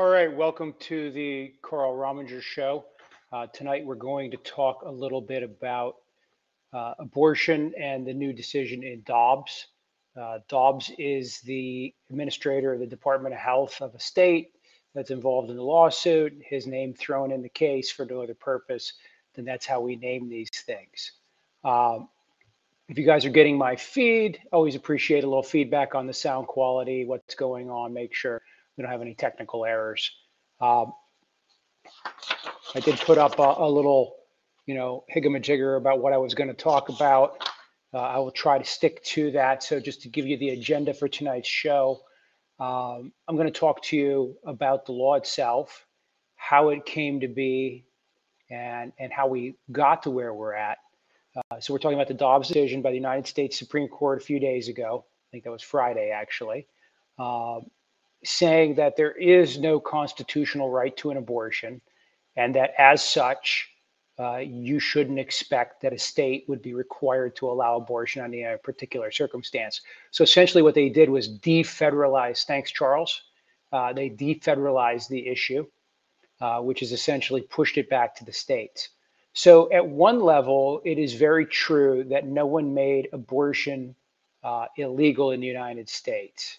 All right, welcome to the Carl Rominger Show. Uh, tonight we're going to talk a little bit about uh, abortion and the new decision in Dobbs. Uh, Dobbs is the administrator of the Department of Health of a state that's involved in the lawsuit. His name thrown in the case for no other purpose than that's how we name these things. Um, if you guys are getting my feed, always appreciate a little feedback on the sound quality, what's going on, make sure we don't have any technical errors. Um, I did put up a, a little, you know, higamajigger about what I was going to talk about. Uh, I will try to stick to that. So just to give you the agenda for tonight's show, um, I'm going to talk to you about the law itself, how it came to be, and and how we got to where we're at. Uh, so we're talking about the Dobbs decision by the United States Supreme Court a few days ago. I think that was Friday, actually. Uh, saying that there is no constitutional right to an abortion, and that as such, uh, you shouldn't expect that a state would be required to allow abortion under a particular circumstance. So essentially, what they did was defederalize. Thanks, Charles. Uh, they defederalized the issue, uh, which is essentially pushed it back to the states. So, at one level, it is very true that no one made abortion uh, illegal in the United States.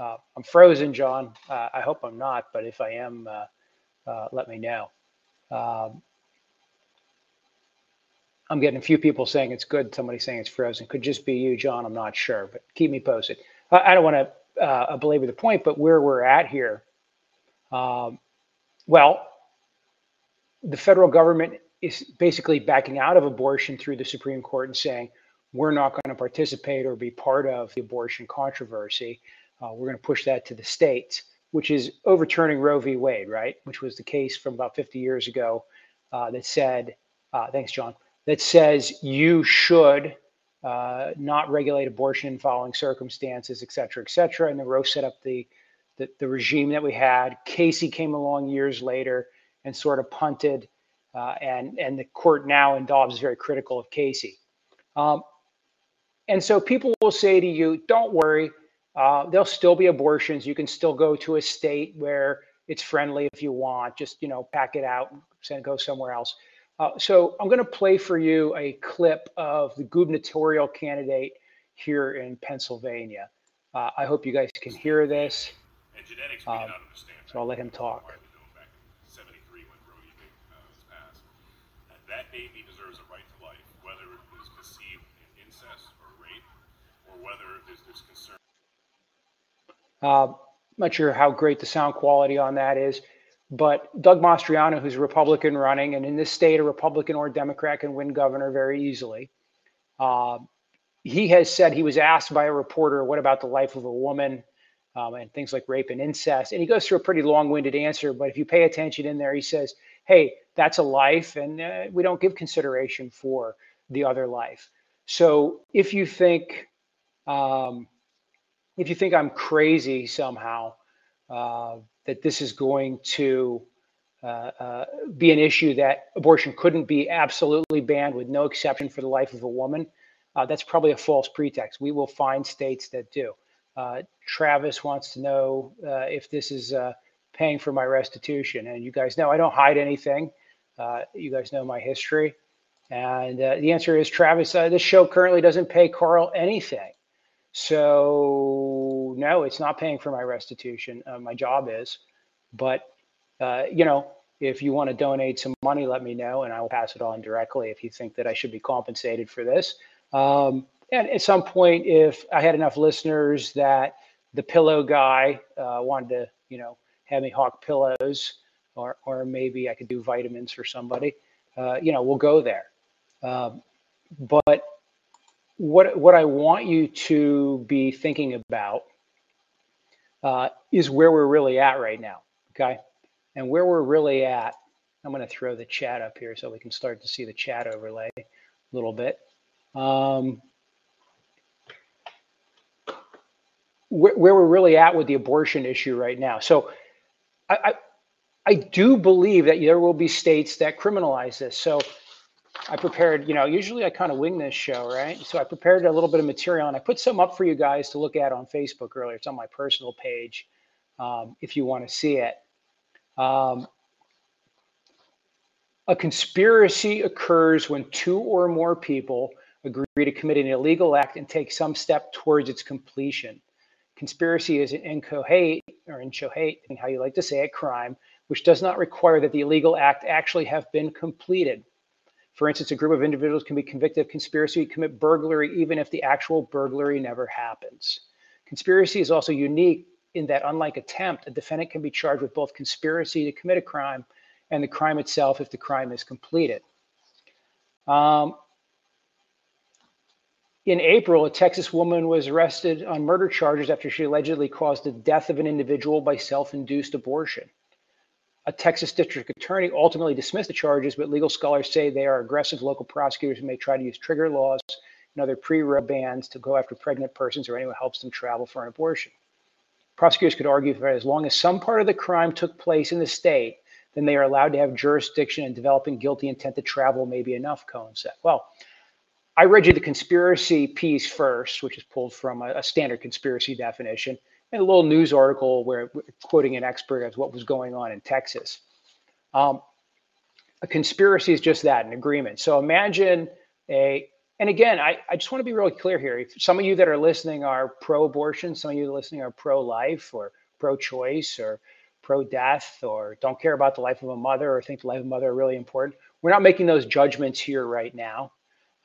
Uh, I'm frozen, John. Uh, I hope I'm not, but if I am, uh, uh, let me know. Um, I'm getting a few people saying it's good. Somebody saying it's frozen. Could just be you, John. I'm not sure, but keep me posted. I, I don't want to uh, belabor the point, but where we're at here, um, well, the federal government is basically backing out of abortion through the Supreme Court and saying we're not going to participate or be part of the abortion controversy. Uh, we're going to push that to the states, which is overturning Roe v. Wade, right? Which was the case from about 50 years ago uh, that said, uh, thanks, John, that says you should uh, not regulate abortion in following circumstances, et cetera, et cetera. And then Roe set up the, the, the regime that we had. Casey came along years later and sort of punted. Uh, and, and the court now in Dobbs is very critical of Casey. Um, and so people will say to you, don't worry, uh, there'll still be abortions. You can still go to a state where it's friendly if you want. Just you know, pack it out and go somewhere else. Uh, so I'm going to play for you a clip of the gubernatorial candidate here in Pennsylvania. Uh, I hope you guys can hear this. Um, so I'll let him talk. That baby deserves a right to life, whether it is conceived in incest or rape, or whether there's, there's concern. Uh, not sure how great the sound quality on that is, but Doug Mastriano, who's a Republican running, and in this state, a Republican or a Democrat can win governor very easily. Uh, he has said he was asked by a reporter, "What about the life of a woman?" Um, and things like rape and incest, and he goes through a pretty long-winded answer. But if you pay attention in there, he says, "Hey, that's a life, and uh, we don't give consideration for the other life." So if you think um, if you think I'm crazy somehow, uh, that this is going to uh, uh, be an issue that abortion couldn't be absolutely banned with no exception for the life of a woman, uh, that's probably a false pretext. We will find states that do. Uh, Travis wants to know uh, if this is paying for my restitution. And you guys know I don't hide anything. you guys know my history. And the answer is Travis, this show currently doesn't pay Carl anything. So no, it's not paying for my restitution. Uh, my job is, but uh, you know, if you want to donate some money, let me know, and I will pass it on directly if you think that I should be compensated for this. Um, and at some point, if I had enough listeners that the pillow guy uh, wanted to, you know, have me hawk pillows, or or maybe I could do vitamins for somebody, uh, you know, we'll go there. Um, but what what I want you to be thinking about uh, is where we're really at right now. Okay, and where we're really at. I'm going to throw the chat up here so we can start to see the chat overlay a little bit. Um, where, where, we're really at with the abortion issue right now. So, I, I I do believe that there will be states that criminalize this. So I prepared, you know, usually I kind of wing this show, right? So I prepared a little bit of material and I put some up for you guys to look at on Facebook earlier. It's on my personal page um, if you want to see it. Um, a conspiracy occurs when two or more people agree to commit an illegal act and take some step towards its completion. Conspiracy is an inchoate or inchoate, how you like to say it, crime, which does not require that the illegal act actually have been completed. For instance, a group of individuals can be convicted of conspiracy to commit burglary even if the actual burglary never happens. Conspiracy is also unique in that, unlike attempt, a defendant can be charged with both conspiracy to commit a crime and the crime itself if the crime is completed. Um, in April, a Texas woman was arrested on murder charges after she allegedly caused the death of an individual by self induced abortion. A Texas district attorney ultimately dismissed the charges, but legal scholars say they are aggressive local prosecutors who may try to use trigger laws and other pre Roe bans to go after pregnant persons or anyone who helps them travel for an abortion. Prosecutors could argue that as long as some part of the crime took place in the state, then they are allowed to have jurisdiction and developing guilty intent to travel may be enough, Cohen said. Well, I read you the conspiracy piece first, which is pulled from a, a standard conspiracy definition, and a little news article where quoting an expert as what was going on in Texas. Um, a conspiracy is just that, an agreement. So imagine a, and again, I, I just want to be really clear here. If some of you that are listening are pro abortion, some of you listening are pro life or pro choice or pro death or don't care about the life of a mother or think the life of a mother are really important. We're not making those judgments here right now.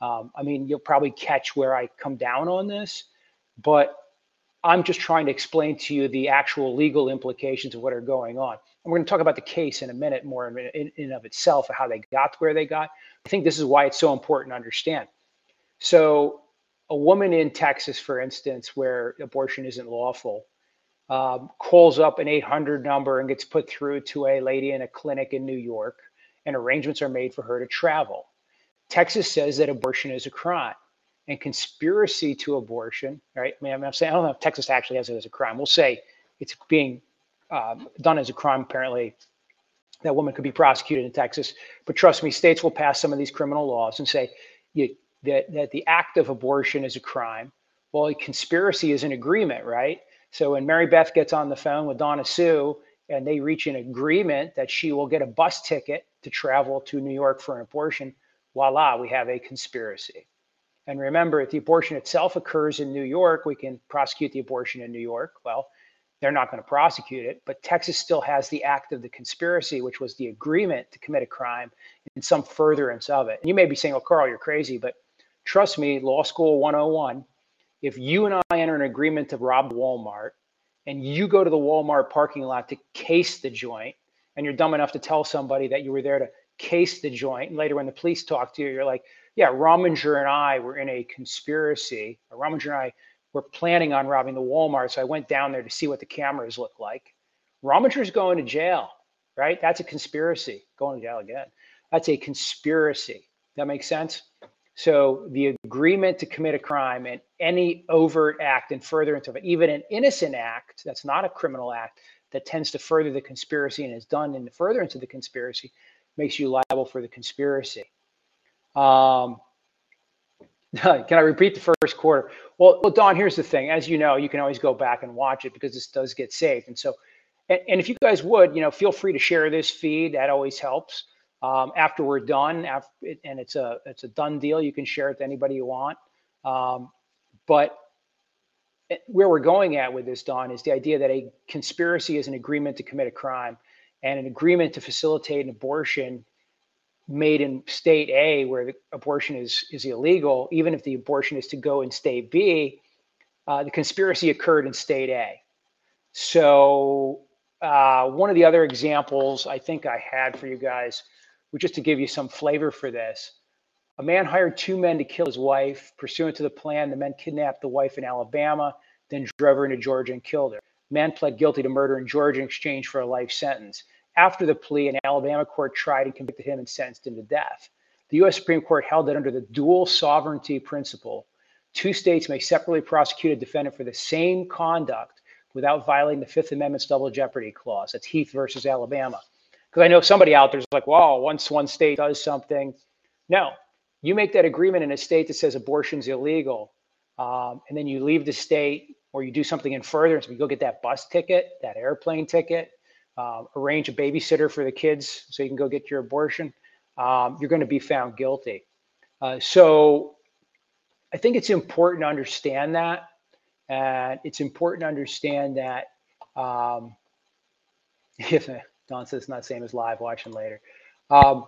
Um, I mean, you'll probably catch where I come down on this, but I'm just trying to explain to you the actual legal implications of what are going on. And we're going to talk about the case in a minute more in, in, in of itself, how they got where they got. I think this is why it's so important to understand. So, a woman in Texas, for instance, where abortion isn't lawful, um, calls up an 800 number and gets put through to a lady in a clinic in New York, and arrangements are made for her to travel. Texas says that abortion is a crime and conspiracy to abortion, right? I mean, I'm saying, I don't know if Texas actually has it as a crime. We'll say it's being um, done as a crime, apparently. That woman could be prosecuted in Texas. But trust me, states will pass some of these criminal laws and say you, that, that the act of abortion is a crime. Well, a conspiracy is an agreement, right? So when Mary Beth gets on the phone with Donna Sue and they reach an agreement that she will get a bus ticket to travel to New York for an abortion, voila, we have a conspiracy. And remember, if the abortion itself occurs in New York, we can prosecute the abortion in New York. Well, they're not going to prosecute it, but Texas still has the act of the conspiracy, which was the agreement to commit a crime in some furtherance of it. And you may be saying, "Oh, Carl, you're crazy," but trust me, Law School 101. If you and I enter an agreement to rob Walmart, and you go to the Walmart parking lot to case the joint, and you're dumb enough to tell somebody that you were there to case the joint. And later, when the police talk to you, you're like, yeah, Rominger and I were in a conspiracy. Uh, Rominger and I were planning on robbing the Walmart. So I went down there to see what the cameras look like. Rominger's going to jail, right? That's a conspiracy. Going to jail again. That's a conspiracy. That makes sense? So the agreement to commit a crime and any overt act and furtherance of it, even an innocent act that's not a criminal act that tends to further the conspiracy and is done in the furtherance of the conspiracy, makes you liable for the conspiracy. Um, can I repeat the first quarter? Well, well, Don, here's the thing. As you know, you can always go back and watch it because this does get saved. And so, and, and if you guys would, you know, feel free to share this feed. That always helps. Um, after we're done, after, and it's a it's a done deal. You can share it to anybody you want. Um, but where we're going at with this, Don, is the idea that a conspiracy is an agreement to commit a crime and an agreement to facilitate an abortion made in state A where the abortion is is illegal, even if the abortion is to go in state B, uh, the conspiracy occurred in state A. So uh, one of the other examples I think I had for you guys, just to give you some flavor for this. A man hired two men to kill his wife. Pursuant to the plan, the men kidnapped the wife in Alabama, then drove her into Georgia and killed her. Man pled guilty to murder in Georgia in exchange for a life sentence. After the plea, an Alabama court tried and convicted him and sentenced him to death. The U.S. Supreme Court held that under the dual sovereignty principle, two states may separately prosecute a defendant for the same conduct without violating the Fifth Amendment's double jeopardy clause. That's Heath versus Alabama. Because I know somebody out there's like, well, once one state does something, no, you make that agreement in a state that says abortion's illegal, um, and then you leave the state or you do something in furtherance, you go get that bus ticket, that airplane ticket, uh, arrange a babysitter for the kids so you can go get your abortion, um, you're going to be found guilty. Uh, so I think it's important to understand that. And it's important to understand that um, if Don says it's not same as live, watching later. Um,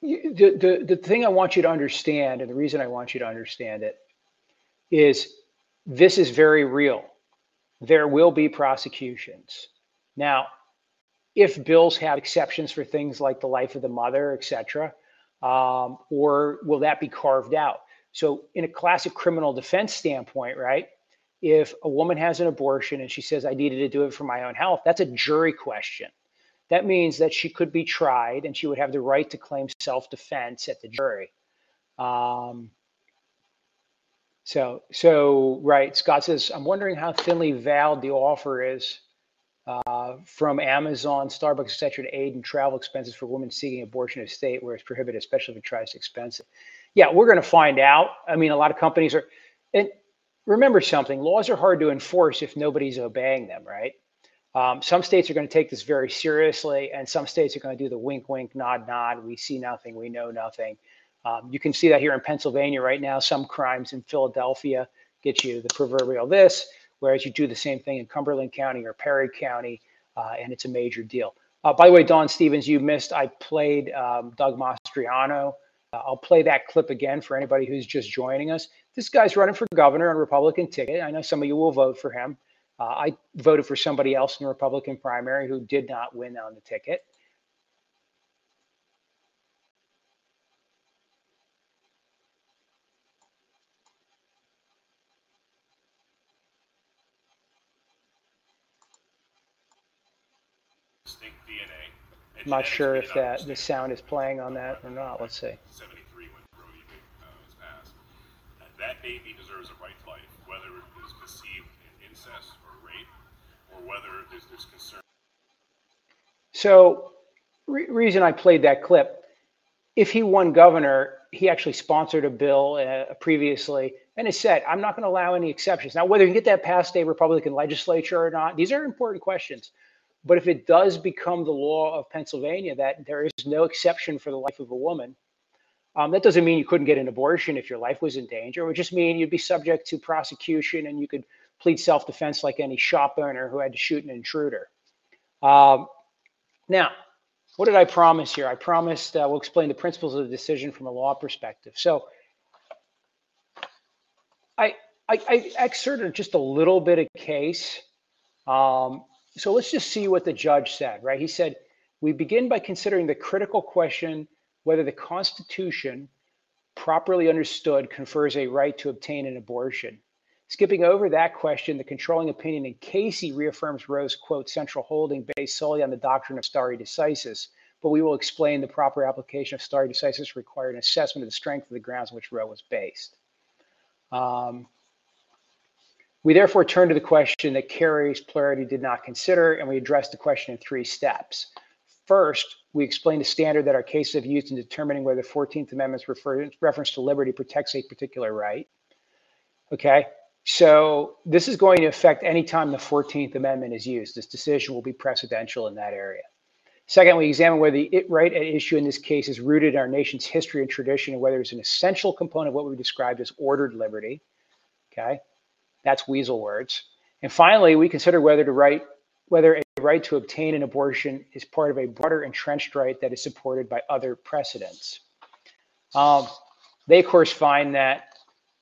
the, the, the thing I want you to understand, and the reason I want you to understand it, is this is very real. There will be prosecutions. Now, if bills have exceptions for things like the life of the mother, et cetera, um, or will that be carved out? So, in a classic criminal defense standpoint, right? If a woman has an abortion and she says, I needed to do it for my own health, that's a jury question. That means that she could be tried and she would have the right to claim self defense at the jury. Um, so, so right, Scott says, I'm wondering how thinly veiled the offer is uh, from Amazon, Starbucks, etc., to aid in travel expenses for women seeking abortion in a state where it's prohibited, especially if it tries to expensive. Yeah, we're going to find out. I mean, a lot of companies are, and remember something: laws are hard to enforce if nobody's obeying them, right? Um, some states are going to take this very seriously, and some states are going to do the wink, wink, nod, nod. We see nothing, we know nothing. Um, you can see that here in Pennsylvania right now. Some crimes in Philadelphia get you the proverbial this whereas you do the same thing in Cumberland County or Perry County, uh, and it's a major deal. Uh, by the way, Don Stevens, you missed. I played um, Doug Mastriano. Uh, I'll play that clip again for anybody who's just joining us. This guy's running for governor on Republican ticket. I know some of you will vote for him. Uh, I voted for somebody else in the Republican primary who did not win on the ticket. I'm not sure if that the sound is playing on that or not. Let's see. 73 when Roe v. was passed. That baby deserves a right to life, whether it is conceived in incest or rape, or whether there's, there's concern. So, re- reason I played that clip, if he won governor, he actually sponsored a bill uh, previously and has said, I'm not going to allow any exceptions. Now, whether you get that past a Republican legislature or not, these are important questions. But if it does become the law of Pennsylvania that there is no exception for the life of a woman, um, that doesn't mean you couldn't get an abortion if your life was in danger. It would just mean you'd be subject to prosecution and you could plead self defense like any shop owner who had to shoot an intruder. Um, now, what did I promise here? I promised uh, we'll explain the principles of the decision from a law perspective. So I, I, I excerpted just a little bit of case. Um, so let's just see what the judge said, right? He said, we begin by considering the critical question whether the Constitution, properly understood, confers a right to obtain an abortion. Skipping over that question, the controlling opinion in Casey reaffirms Roe's quote central holding based solely on the doctrine of stare decisis, but we will explain the proper application of stare decisis required an assessment of the strength of the grounds on which Roe was based. Um, we therefore turn to the question that Casey's plurality did not consider, and we address the question in three steps. First, we explain the standard that our cases have used in determining whether the 14th Amendment's refer- reference to liberty protects a particular right. Okay, so this is going to affect any time the 14th Amendment is used. This decision will be precedential in that area. Second, we examine whether the right at issue in this case is rooted in our nation's history and tradition and whether it's an essential component of what we described as ordered liberty. Okay. That's weasel words. And finally, we consider whether to right whether a right to obtain an abortion is part of a broader entrenched right that is supported by other precedents. Um, they, of course, find that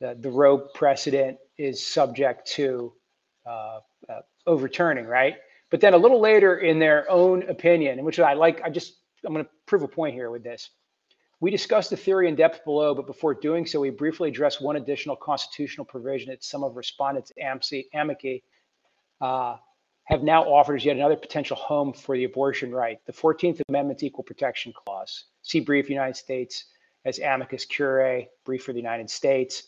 the, the Roe precedent is subject to uh, uh, overturning, right? But then a little later in their own opinion, which I like, I just, I'm going to prove a point here with this. We discussed the theory in depth below, but before doing so, we briefly address one additional constitutional provision that some of respondents' amici uh, have now offered as yet another potential home for the abortion right, the 14th Amendment's Equal Protection Clause. See brief United States as amicus curiae, brief for the United States.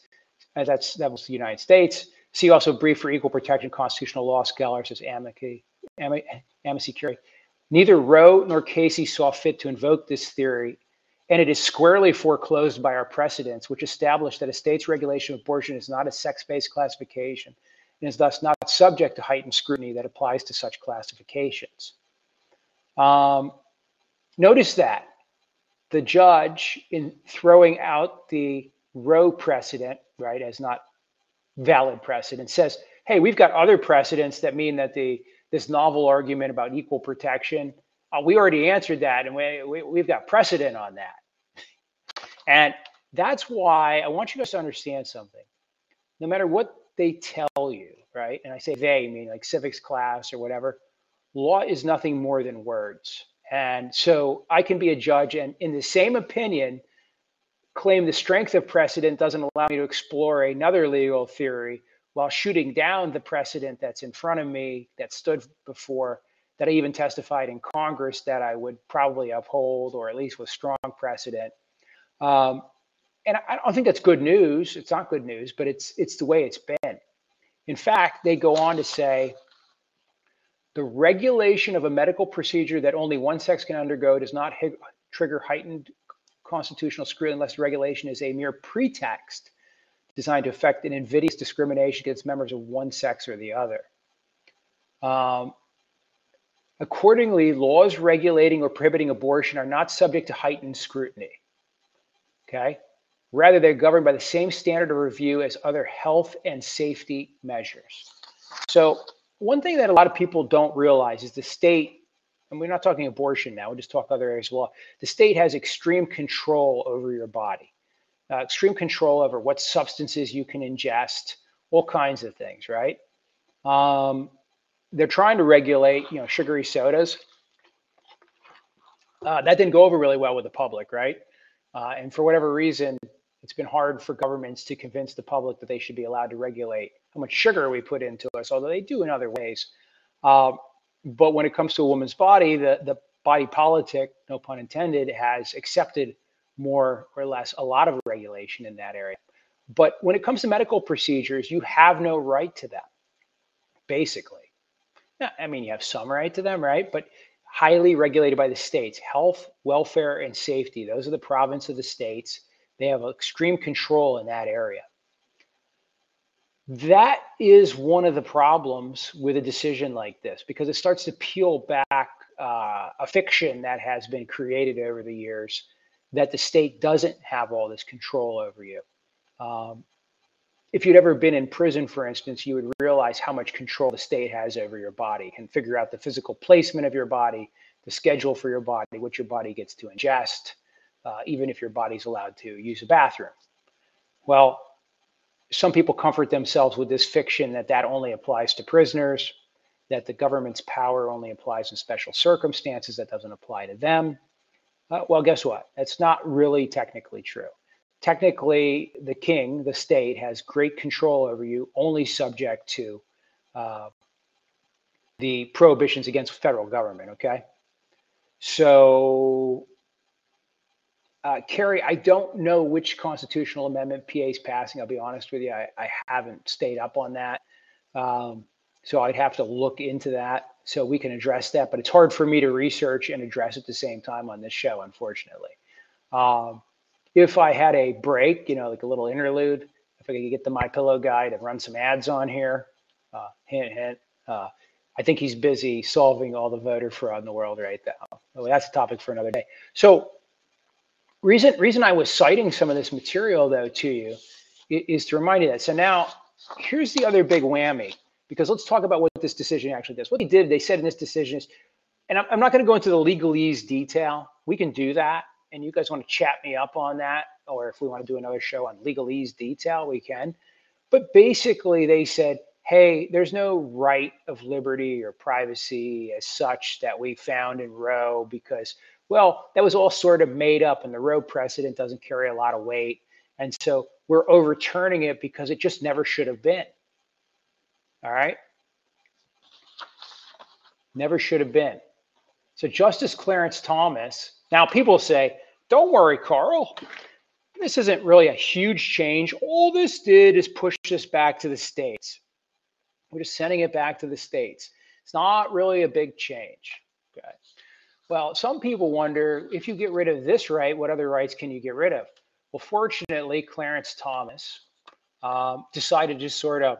Uh, that's that was the United States. See also brief for equal protection constitutional law scholars as amici, amici curiae. Neither Roe nor Casey saw fit to invoke this theory and it is squarely foreclosed by our precedents, which establish that a state's regulation of abortion is not a sex based classification and is thus not subject to heightened scrutiny that applies to such classifications. Um, notice that the judge, in throwing out the Roe precedent, right, as not valid precedent, says, hey, we've got other precedents that mean that the this novel argument about equal protection, uh, we already answered that, and we, we, we've got precedent on that. And that's why I want you guys to understand something. No matter what they tell you, right? And I say they, I mean like civics class or whatever, law is nothing more than words. And so I can be a judge and, in the same opinion, claim the strength of precedent doesn't allow me to explore another legal theory while shooting down the precedent that's in front of me that stood before that I even testified in Congress that I would probably uphold or at least with strong precedent. Um, and I don't think that's good news. It's not good news, but it's it's the way it's been. In fact, they go on to say the regulation of a medical procedure that only one sex can undergo does not trigger heightened constitutional scrutiny unless the regulation is a mere pretext designed to effect an invidious discrimination against members of one sex or the other. Um, accordingly, laws regulating or prohibiting abortion are not subject to heightened scrutiny. Okay? Rather, they're governed by the same standard of review as other health and safety measures. So, one thing that a lot of people don't realize is the state, and we're not talking abortion now, we just talk other areas of law, the state has extreme control over your body uh, extreme control over what substances you can ingest, all kinds of things, right? Um, they're trying to regulate, you know, sugary sodas. Uh, that didn't go over really well with the public, right? Uh, and for whatever reason, it's been hard for governments to convince the public that they should be allowed to regulate how much sugar we put into us, although they do in other ways. Um, but when it comes to a woman's body, the, the body politic, no pun intended, has accepted more or less a lot of regulation in that area. But when it comes to medical procedures, you have no right to them, basically. Yeah, I mean, you have some right to them, right? But highly regulated by the states. Health, welfare, and safety, those are the province of the states. They have extreme control in that area. That is one of the problems with a decision like this because it starts to peel back uh, a fiction that has been created over the years that the state doesn't have all this control over you. Um, if you'd ever been in prison, for instance, you would realize how much control the state has over your body, and figure out the physical placement of your body, the schedule for your body, what your body gets to ingest, uh, even if your body's allowed to use a bathroom. Well, some people comfort themselves with this fiction that that only applies to prisoners, that the government's power only applies in special circumstances, that doesn't apply to them. Uh, well, guess what? That's not really technically true. Technically, the king, the state, has great control over you, only subject to uh, the prohibitions against federal government. Okay. So, uh, Carrie, I don't know which constitutional amendment PA is passing. I'll be honest with you. I, I haven't stayed up on that. Um, so I'd have to look into that so we can address that. But it's hard for me to research and address at the same time on this show, unfortunately. Um, if I had a break, you know, like a little interlude, if I could get the My Pillow guy to run some ads on here, uh, hint, hint. Uh, I think he's busy solving all the voter fraud in the world right now. Well, that's a topic for another day. So, reason reason I was citing some of this material though to you is to remind you that. So now, here's the other big whammy because let's talk about what this decision actually does. What they did, they said in this decision is, and I'm, I'm not going to go into the legalese detail. We can do that. And you guys want to chat me up on that, or if we want to do another show on legalese detail, we can. But basically, they said, hey, there's no right of liberty or privacy as such that we found in Roe because, well, that was all sort of made up, and the Roe precedent doesn't carry a lot of weight. And so we're overturning it because it just never should have been. All right. Never should have been. So Justice Clarence Thomas, now people say, don't worry, Carl. This isn't really a huge change. All this did is push this back to the states. We're just sending it back to the states. It's not really a big change. Okay. Well, some people wonder if you get rid of this right, what other rights can you get rid of? Well, fortunately, Clarence Thomas um, decided to sort of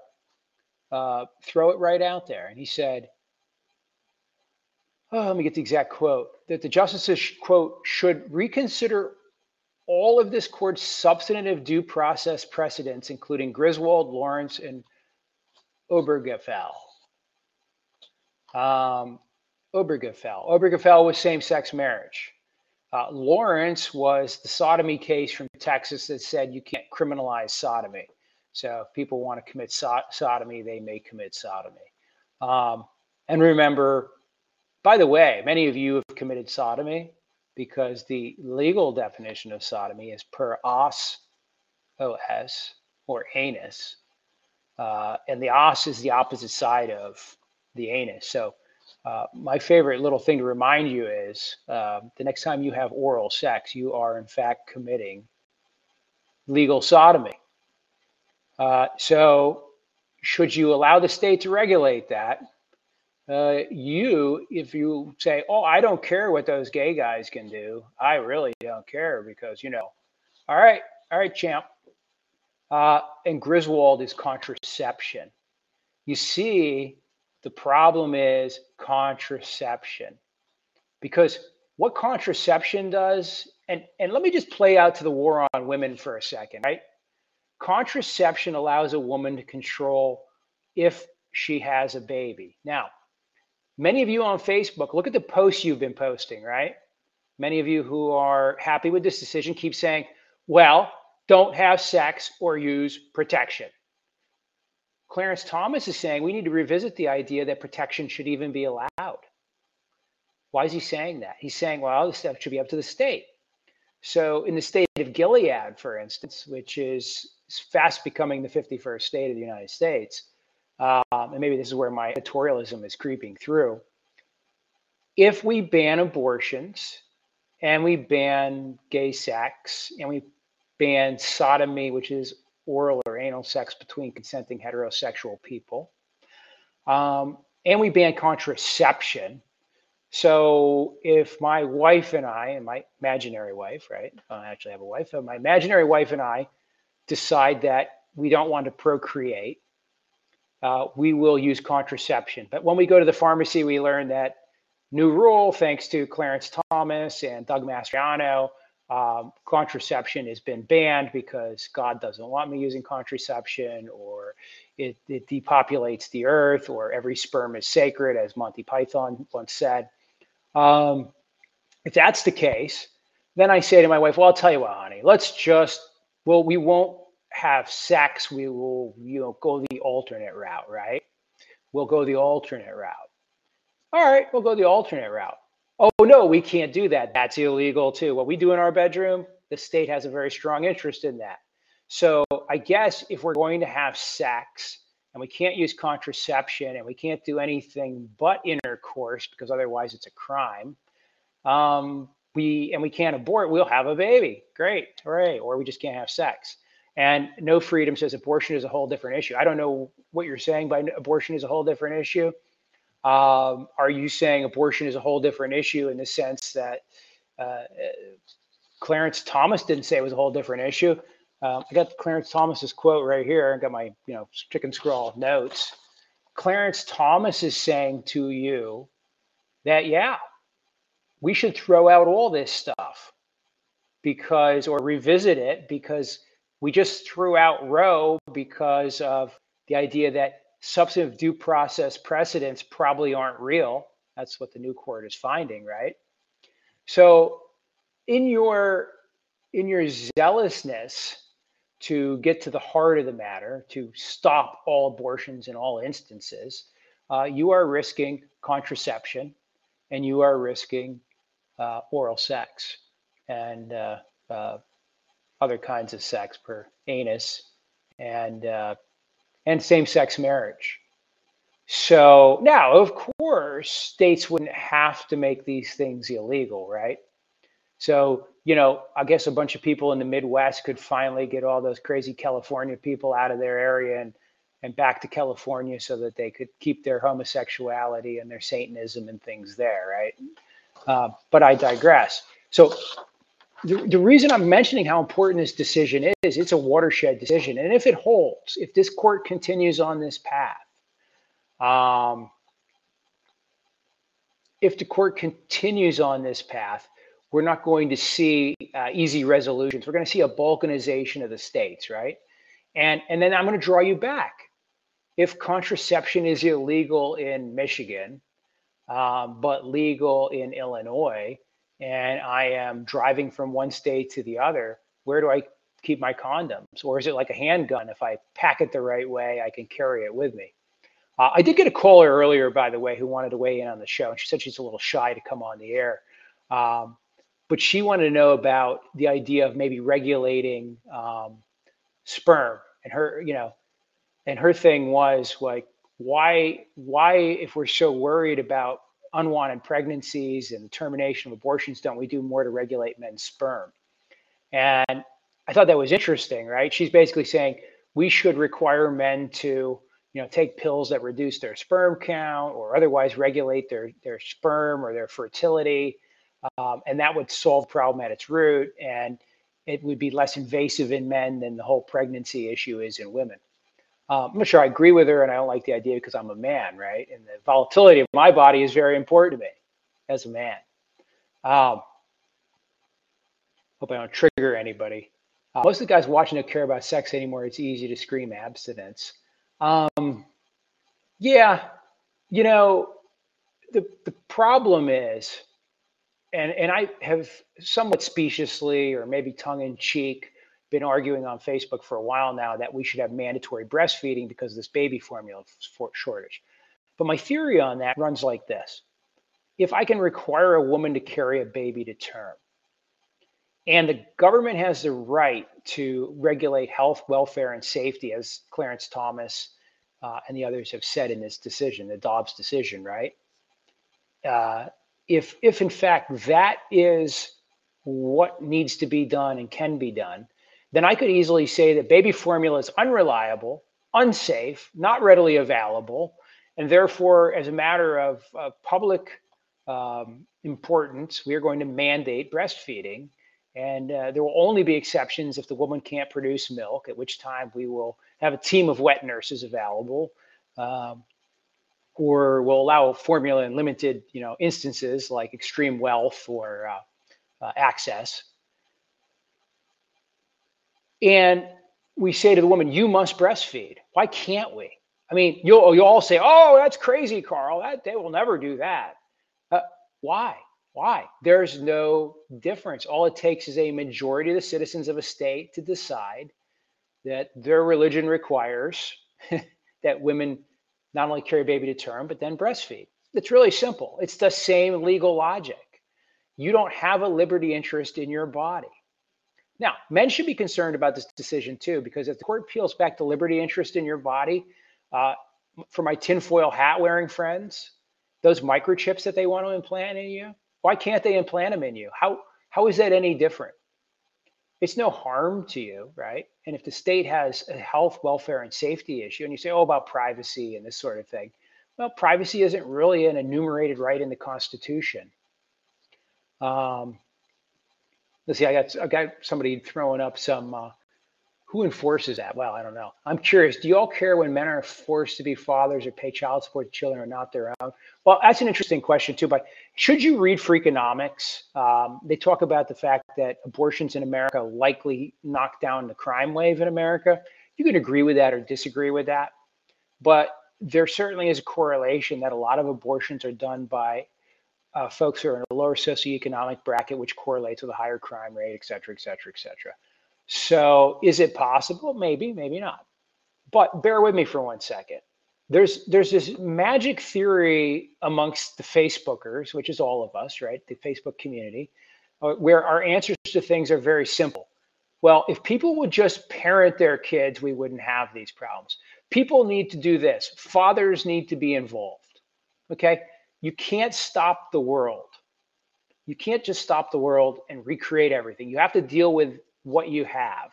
uh, throw it right out there. And he said, oh, let me get the exact quote that the justices, quote, should reconsider all of this court's substantive due process precedents, including Griswold, Lawrence, and Obergefell. Um, Obergefell. Obergefell was same sex marriage. Uh, Lawrence was the sodomy case from Texas that said you can't criminalize sodomy. So if people want to commit so- sodomy, they may commit sodomy. Um, and remember, by the way, many of you have committed sodomy because the legal definition of sodomy is per os, os, or anus. Uh, and the os is the opposite side of the anus. So uh, my favorite little thing to remind you is uh, the next time you have oral sex, you are in fact committing legal sodomy. Uh, so, should you allow the state to regulate that? Uh, you, if you say, "Oh, I don't care what those gay guys can do," I really don't care because you know, all right, all right, champ. Uh, and Griswold is contraception. You see, the problem is contraception. Because what contraception does, and, and let me just play out to the war on women for a second, right? Contraception allows a woman to control if she has a baby. Now, many of you on Facebook, look at the posts you've been posting, right? Many of you who are happy with this decision keep saying, well, don't have sex or use protection. Clarence Thomas is saying we need to revisit the idea that protection should even be allowed. Why is he saying that? He's saying, well, this stuff should be up to the state. So, in the state of Gilead, for instance, which is fast becoming the 51st state of the United States, um, and maybe this is where my editorialism is creeping through. If we ban abortions and we ban gay sex and we ban sodomy, which is oral or anal sex between consenting heterosexual people. Um, and we ban contraception. So if my wife and I, and my imaginary wife, right? I actually have a wife, but my imaginary wife and I decide that we don't want to procreate, uh, we will use contraception. But when we go to the pharmacy, we learn that new rule, thanks to Clarence Thomas and Doug Mastriano, um, contraception has been banned because God doesn't want me using contraception, or it, it, depopulates the earth, or every sperm is sacred, as Monty Python once said. Um, if that's the case, then I say to my wife, "Well, I'll tell you what, honey. Let's just well, we won't have sex. We will, you know, go the alternate route, right? We'll go the alternate route. All right, we'll go the alternate route. Oh, no, we can't do that. That's illegal too. What we do in our bedroom, the state has a very strong interest in that. So I guess if we're going to have sex and we can't use contraception and we can't do anything but intercourse because otherwise it's a crime, um, we and we can't abort, we'll have a baby. Great, hooray! Or we just can't have sex. And no freedom says abortion is a whole different issue. I don't know what you're saying by abortion is a whole different issue. Um, are you saying abortion is a whole different issue in the sense that uh, Clarence Thomas didn't say it was a whole different issue? Um, I got Clarence Thomas's quote right here. I got my you know chicken scrawl notes. Clarence Thomas is saying to you that yeah, we should throw out all this stuff because or revisit it because we just threw out Roe because of the idea that substantive due process precedents probably aren't real. That's what the new court is finding, right? So in your in your zealousness to get to the heart of the matter, to stop all abortions in all instances, uh, you are risking contraception and you are risking uh, oral sex and uh, uh other kinds of sex per anus and uh, and same sex marriage. So now, of course, states wouldn't have to make these things illegal, right? So, you know, I guess a bunch of people in the Midwest could finally get all those crazy California people out of their area and, and back to California so that they could keep their homosexuality and their Satanism and things there, right? Uh, but I digress. So the, the reason I'm mentioning how important this decision is, it's a watershed decision. And if it holds, if this court continues on this path, Um, if the court continues on this path, we're not going to see uh, easy resolutions. We're going to see a balkanization of the states, right? And and then I'm going to draw you back. If contraception is illegal in Michigan, um, but legal in Illinois, and I am driving from one state to the other, where do I keep my condoms? Or is it like a handgun? If I pack it the right way, I can carry it with me. Uh, I did get a caller earlier, by the way, who wanted to weigh in on the show. And she said she's a little shy to come on the air. Um, but she wanted to know about the idea of maybe regulating um, sperm. And her, you know, and her thing was like, why, why, if we're so worried about unwanted pregnancies and the termination of abortions, don't we do more to regulate men's sperm? And I thought that was interesting, right? She's basically saying we should require men to you know, take pills that reduce their sperm count or otherwise regulate their their sperm or their fertility, um, and that would solve the problem at its root, and it would be less invasive in men than the whole pregnancy issue is in women. Um, I'm not sure I agree with her, and I don't like the idea because I'm a man, right? And the volatility of my body is very important to me as a man. Um, hope I don't trigger anybody. Uh, most of the guys watching don't care about sex anymore. It's easy to scream abstinence. Um, yeah, you know, the the problem is, and and I have somewhat speciously or maybe tongue in cheek been arguing on Facebook for a while now that we should have mandatory breastfeeding because of this baby formula for shortage. But my theory on that runs like this: if I can require a woman to carry a baby to term, and the government has the right to regulate health, welfare, and safety, as Clarence Thomas uh, and the others have said in this decision, the Dobbs decision, right? Uh, if, if in fact that is what needs to be done and can be done, then I could easily say that baby formula is unreliable, unsafe, not readily available, and therefore, as a matter of uh, public um, importance, we are going to mandate breastfeeding and uh, there will only be exceptions if the woman can't produce milk, at which time we will have a team of wet nurses available. Um, or will allow formula in limited, you know, instances like extreme wealth or uh, uh, access. And we say to the woman, "You must breastfeed." Why can't we? I mean, you'll you all say, "Oh, that's crazy, Carl. That they will never do that." Uh, why? Why? There's no difference. All it takes is a majority of the citizens of a state to decide that their religion requires that women not only carry baby to term, but then breastfeed. It's really simple. It's the same legal logic. You don't have a liberty interest in your body. Now, men should be concerned about this decision too, because if the court peels back the liberty interest in your body, uh, for my tinfoil hat wearing friends, those microchips that they want to implant in you, why can't they implant them in you? How how is that any different? It's no harm to you, right? And if the state has a health, welfare, and safety issue, and you say, oh, about privacy and this sort of thing, well, privacy isn't really an enumerated right in the Constitution. Um, let's see, I got I got somebody throwing up some uh, who enforces that? Well, I don't know. I'm curious. Do you all care when men are forced to be fathers or pay child support to children or not their own? Well, that's an interesting question too. But should you read Freakonomics? Um, they talk about the fact that abortions in America likely knock down the crime wave in America. You can agree with that or disagree with that, but there certainly is a correlation that a lot of abortions are done by uh, folks who are in a lower socioeconomic bracket, which correlates with a higher crime rate, et cetera, et cetera, et cetera. So is it possible? Maybe, maybe not. But bear with me for one second. There's there's this magic theory amongst the Facebookers, which is all of us, right? The Facebook community, uh, where our answers to things are very simple. Well, if people would just parent their kids, we wouldn't have these problems. People need to do this. Fathers need to be involved. Okay? You can't stop the world. You can't just stop the world and recreate everything. You have to deal with what you have.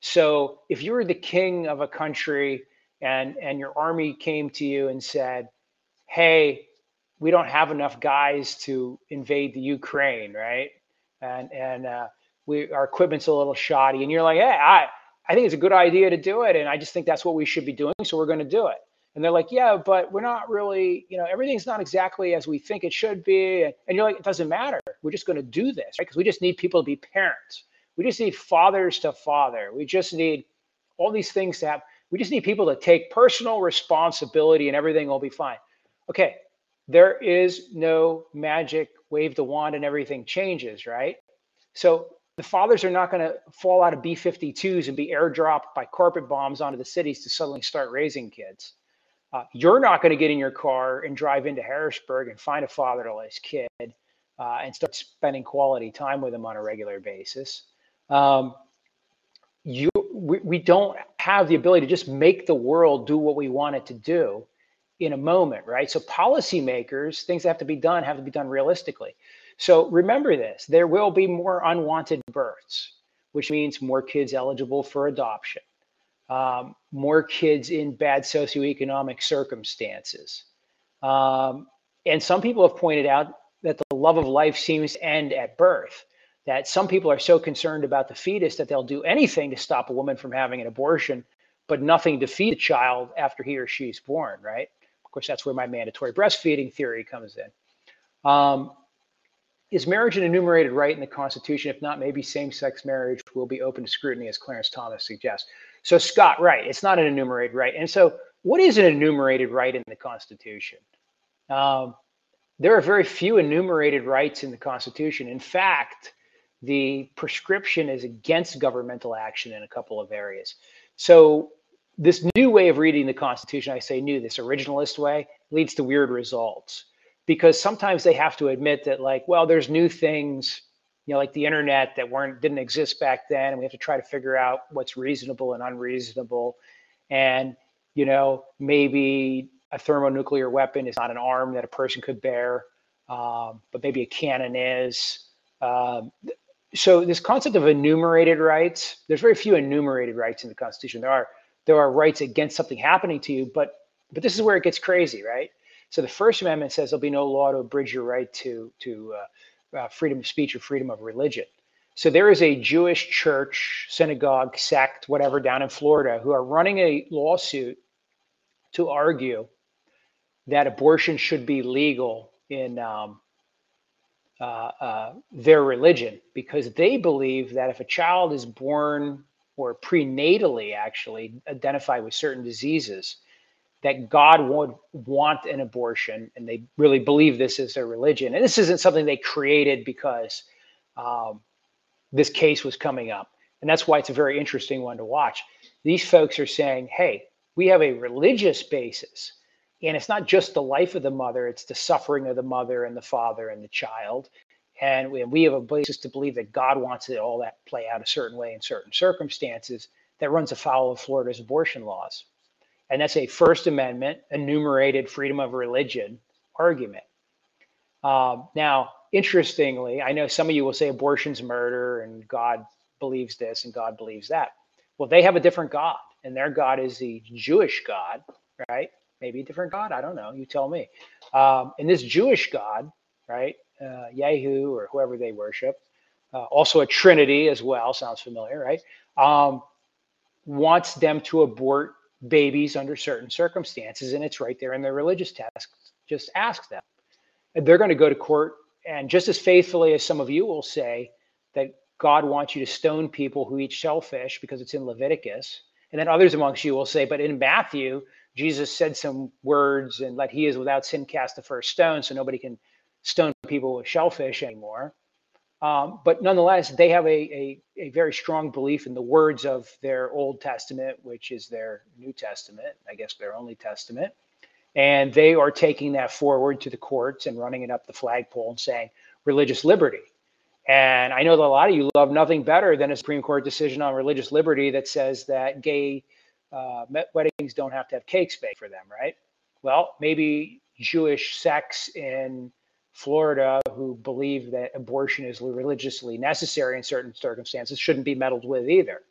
So if you were the king of a country and and your army came to you and said, "Hey, we don't have enough guys to invade the Ukraine, right? And and uh, we our equipment's a little shoddy," and you're like, "Hey, I I think it's a good idea to do it, and I just think that's what we should be doing, so we're going to do it." And they're like, yeah, but we're not really, you know, everything's not exactly as we think it should be. And, you're like, it doesn't matter. We're just going to do this, right? Because we just need people to be parents. We just need fathers to father. We just need all these things to happen. We just need people to take personal responsibility and everything will be fine. Okay, there is no magic wave the wand and everything changes, right? So the fathers are not going to fall out of B 52s and be airdropped by carpet bombs onto the cities to suddenly start raising kids. Uh, you're not going to get in your car and drive into Harrisburg and find a fatherless kid uh, and start spending quality time with them on a regular basis. Um, you, we, we don't have the ability to just make the world do what we want it to do in a moment, right? So policymakers, things that have to be done have to be done realistically. So remember this: there will be more unwanted births, which means more kids eligible for adoption um, more kids in bad socioeconomic circumstances. Um, and some people have pointed out that the love of life seems to end at birth. That some people are so concerned about the fetus that they'll do anything to stop a woman from having an abortion, but nothing to feed the child after he or she's born, right? Of course, that's where my mandatory breastfeeding theory comes in. Um, is marriage an enumerated right in the Constitution? If not, maybe same sex marriage will be open to scrutiny, as Clarence Thomas suggests. So Scott, right, it's not an enumerated right. And so what is an enumerated right in the Constitution? Um, there are very few enumerated rights in the Constitution. In fact, the prescription is against governmental action in a couple of areas. So this new way of reading the Constitution, I say new, this originalist way, leads to weird results because sometimes they have to admit that like, well, there's new things you know, like the internet that weren't didn't exist back then, and we have to try to figure out what's reasonable and unreasonable. And you know, maybe a thermonuclear weapon is not an arm that a person could bear, um, but maybe a cannon is. Um, so this concept of enumerated rights, there's very few enumerated rights in the Constitution. There are there are rights against something happening to you, but but this is where it gets crazy, right? So the First Amendment says there'll be no law to abridge your right to to uh, uh, freedom of speech or freedom of religion. So there is a Jewish church, synagogue, sect, whatever, down in Florida who are running a lawsuit to argue that abortion should be legal in um, uh, uh, their religion because they believe that if a child is born or prenatally actually identified with certain diseases, that God would want an abortion, and they really believe this is their religion. And this isn't something they created because um, this case was coming up. And that's why it's a very interesting one to watch. These folks are saying, hey, we have a religious basis. And it's not just the life of the mother, it's the suffering of the mother and the father and the child. And we, we have a basis to believe that God wants it all that play out a certain way in certain circumstances that runs afoul of Florida's abortion laws. And that's a First Amendment enumerated freedom of religion argument. Um, now, interestingly, I know some of you will say abortion's murder and God believes this and God believes that. Well, they have a different God, and their God is the Jewish God, right? Maybe a different God. I don't know. You tell me. Um, and this Jewish God, right? Uh, Yehu or whoever they worship, uh, also a Trinity as well. Sounds familiar, right? Um, wants them to abort babies under certain circumstances, and it's right there in their religious text. Just ask them. And they're going to go to court, and just as faithfully as some of you will say that God wants you to stone people who eat shellfish because it's in Leviticus, and then others amongst you will say, but in Matthew, Jesus said some words and let he is without sin cast the first stone, so nobody can stone people with shellfish anymore. Um, but nonetheless, they have a, a, a, very strong belief in the words of their Old Testament, which is their New Testament, I guess their only testament. And they are taking that forward to the courts and running it up the flagpole and saying religious liberty. And I know that a lot of you love nothing better than a Supreme Court decision on religious liberty that says that gay uh, weddings don't have to have cakes baked for them, right? Well, maybe Jewish sects in Florida who believe that abortion is religiously necessary in certain circumstances shouldn't be meddled with either.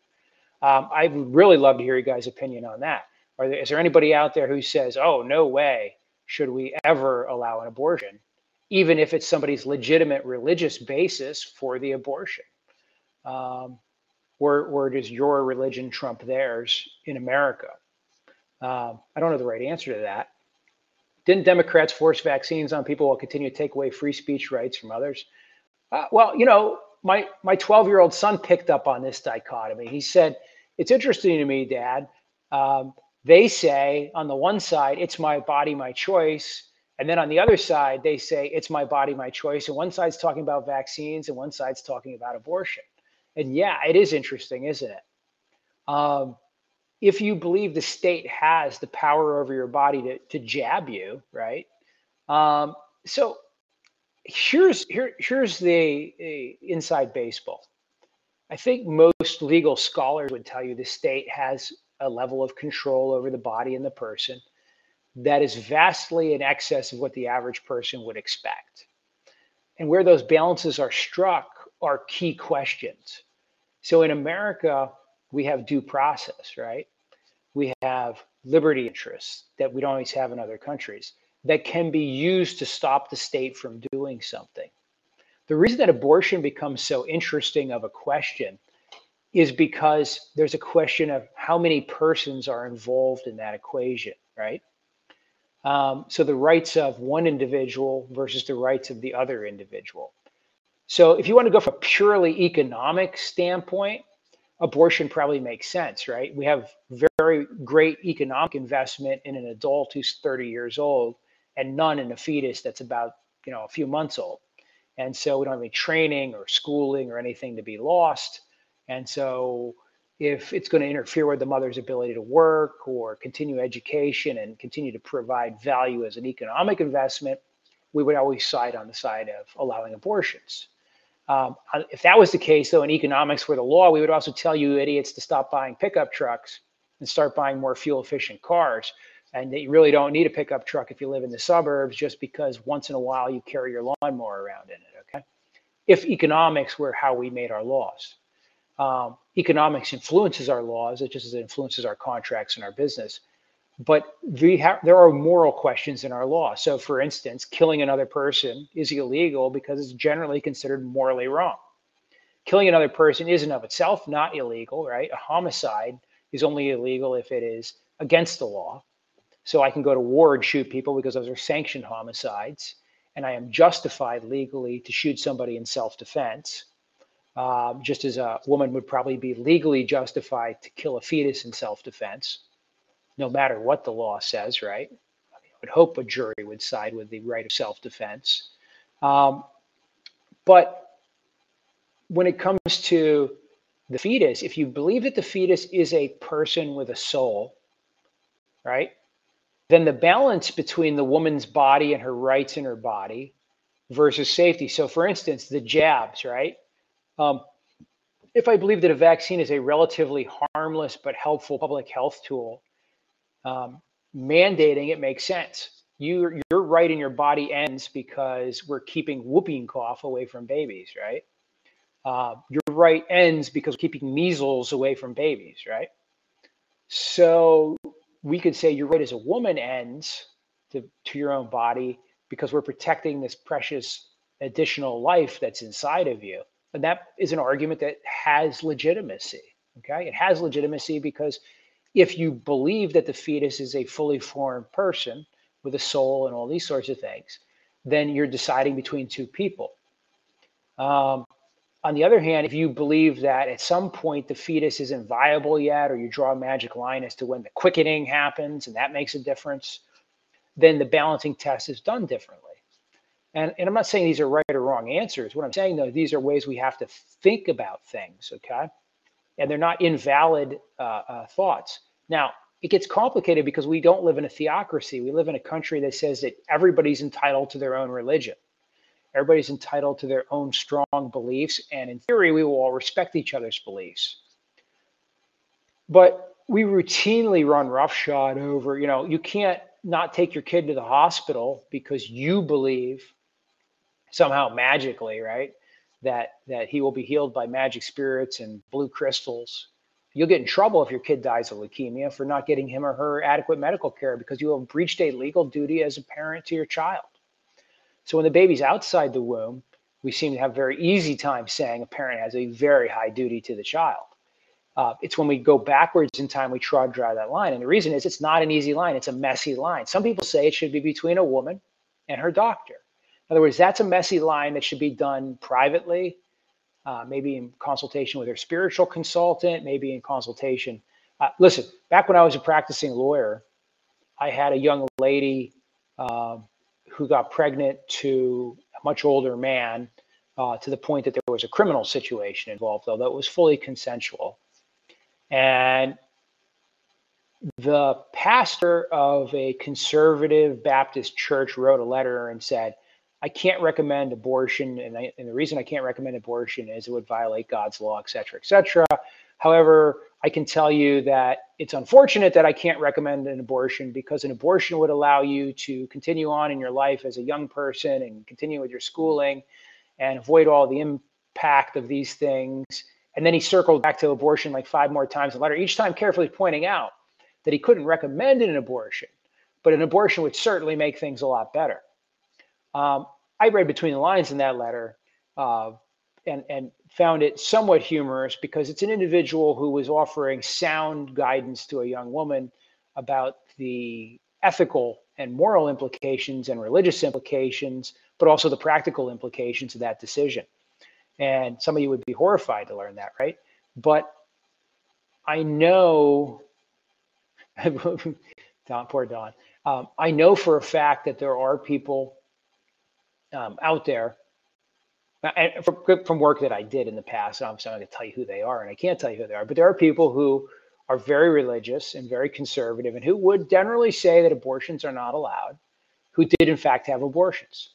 Um, I'd really love to hear you guys' opinion on that. There, is there anybody out there who says, oh, no way should we ever allow an abortion, even if it's somebody's legitimate religious basis for the abortion? Um, does your religion trump theirs in America? Um, I don't know the right answer to that. Didn't Democrats force vaccines on people while continue to take away free speech rights from others? Uh, well, you know, my my 12 year old son picked up on this dichotomy. He said, "It's interesting to me, Dad. Um, they say on the one side, it's my body, my choice." And then on the other side, they say it's my body, my choice. And one side's talking about vaccines and one side's talking about abortion. And yeah, it is interesting, isn't it? Um, if you believe the state has the power over your body to, to jab you, right? Um, so here's here here's the, the inside baseball. I think most legal scholars would tell you the state has a level of control over the body and the person that is vastly in excess of what the average person would expect. And where those balances are struck are key questions. So in America, we have due process, right? We have liberty interests that we don't always have in other countries that can be used to stop the state from doing something. The reason that abortion becomes so interesting of a question is because there's a question of how many persons are involved in that equation, right? Um, so the rights of one individual versus the rights of the other individual. So if you want to go from a purely economic standpoint, abortion probably makes sense, right? We have very great economic investment in an adult who's 30 years old and none in a fetus that's about, you know, a few months old. And so we don't have any training or schooling or anything to be lost. And so if it's going to interfere with the mother's ability to work or continue education and continue to provide value as an economic investment, we would always side on the side of allowing abortions. Um, uh, if that was the case, though, in economics were the law, we would also tell you idiots to stop buying pickup trucks and start buying more fuel efficient cars. And that you really don't need a pickup truck if you live in the suburbs, just because once in a while you carry your lawnmower around in it. Okay. If economics were how we made our laws, um, economics influences our laws, it just as it influences our contracts and our business but we have, there are moral questions in our law. So, for instance, killing another person is illegal because it's generally considered morally wrong. Killing another person is in of itself not illegal, right? A homicide is only illegal if it is against the law. So I can go to war and shoot people because those are sanctioned homicides, and I am justified legally to shoot somebody in self-defense. Um, just as a woman would probably be legally justified to kill a fetus in self-defense no matter what the law says, right? I, would hope a jury would side with the right of self defense. Um, but when it comes to the fetus, if you believe that the fetus is a person with a soul, right, then the balance between the woman's body and her rights in her body versus safety. So, for instance, the jabs, right? Um, if I believe that a vaccine is a relatively harmless but helpful public health tool, um, mandating it makes sense. You, your right in your body ends because we're keeping whooping cough away from babies, right? Uh, your right ends because we're keeping measles away from babies, right? So we could say your right as a woman ends to, to your own body because we're protecting this precious additional life that's inside of you. And that is an argument that has legitimacy. Okay. It has legitimacy because if you believe that the fetus is a fully formed person with a soul and all these sorts of things, then you're deciding between two people. Um, on the other hand, if you believe that at some point the fetus isn't viable yet, or you draw a magic line as to when the quickening happens and that makes a difference, then the balancing test is done differently. And, and I'm not saying these are right or wrong answers. What I'm saying, though, these are ways we have to think about things, okay? And they're not invalid uh, uh, thoughts. Now, it gets complicated because we don't live in a theocracy. We live in a country that says that everybody's entitled to their own religion. Everybody's entitled to their own strong beliefs. And in theory, we will all respect each other's beliefs. But we routinely run roughshod over, you know, you can't not take your kid to the hospital because you believe somehow magically, right? That that he will be healed by magic spirits and blue crystals. You'll get in trouble if your kid dies of leukemia for not getting him or her adequate medical care because you have breached a legal duty as a parent to your child. So when the baby's outside the womb, we seem to have very easy time saying a parent has a very high duty to the child. Uh, it's when we go backwards in time we try to draw that line. And the reason is it's not an easy line, it's a messy line. Some people say it should be between a woman and her doctor. Other words, that's a messy line that should be done privately, uh, maybe in consultation with her spiritual consultant, maybe in consultation. Uh, listen, back when I was a practicing lawyer, I had a young lady uh, who got pregnant to a much older man uh, to the point that there was a criminal situation involved, although it was fully consensual. And the pastor of a conservative Baptist church wrote a letter and said, I can't recommend abortion, and, I, and, the reason I can't recommend abortion is it would violate God's law, et cetera, et cetera. However, I can tell you that it's unfortunate that I can't recommend an abortion because an abortion would allow you to continue on in your life as a young person and continue with your schooling and avoid all the impact of these things. And then he circled back to abortion like five more times in the letter, each time carefully pointing out that he couldn't recommend an abortion, but an abortion would certainly make things a lot better. Um, I read between the lines in that letter uh, and, and found it somewhat humorous because it's an individual who was offering sound guidance to a young woman about the ethical and moral implications and religious implications, but also the practical implications of that decision. And some of you would be horrified to learn that, right? But I know, Don, poor Don. Um, I know for a fact that there are people um, out there, and from, from work that I did in the past, and I'm not going to tell you who they are, and I can't tell you who they are, but there are people who are very religious and very conservative and who would generally say that abortions are not allowed, who did in fact have abortions.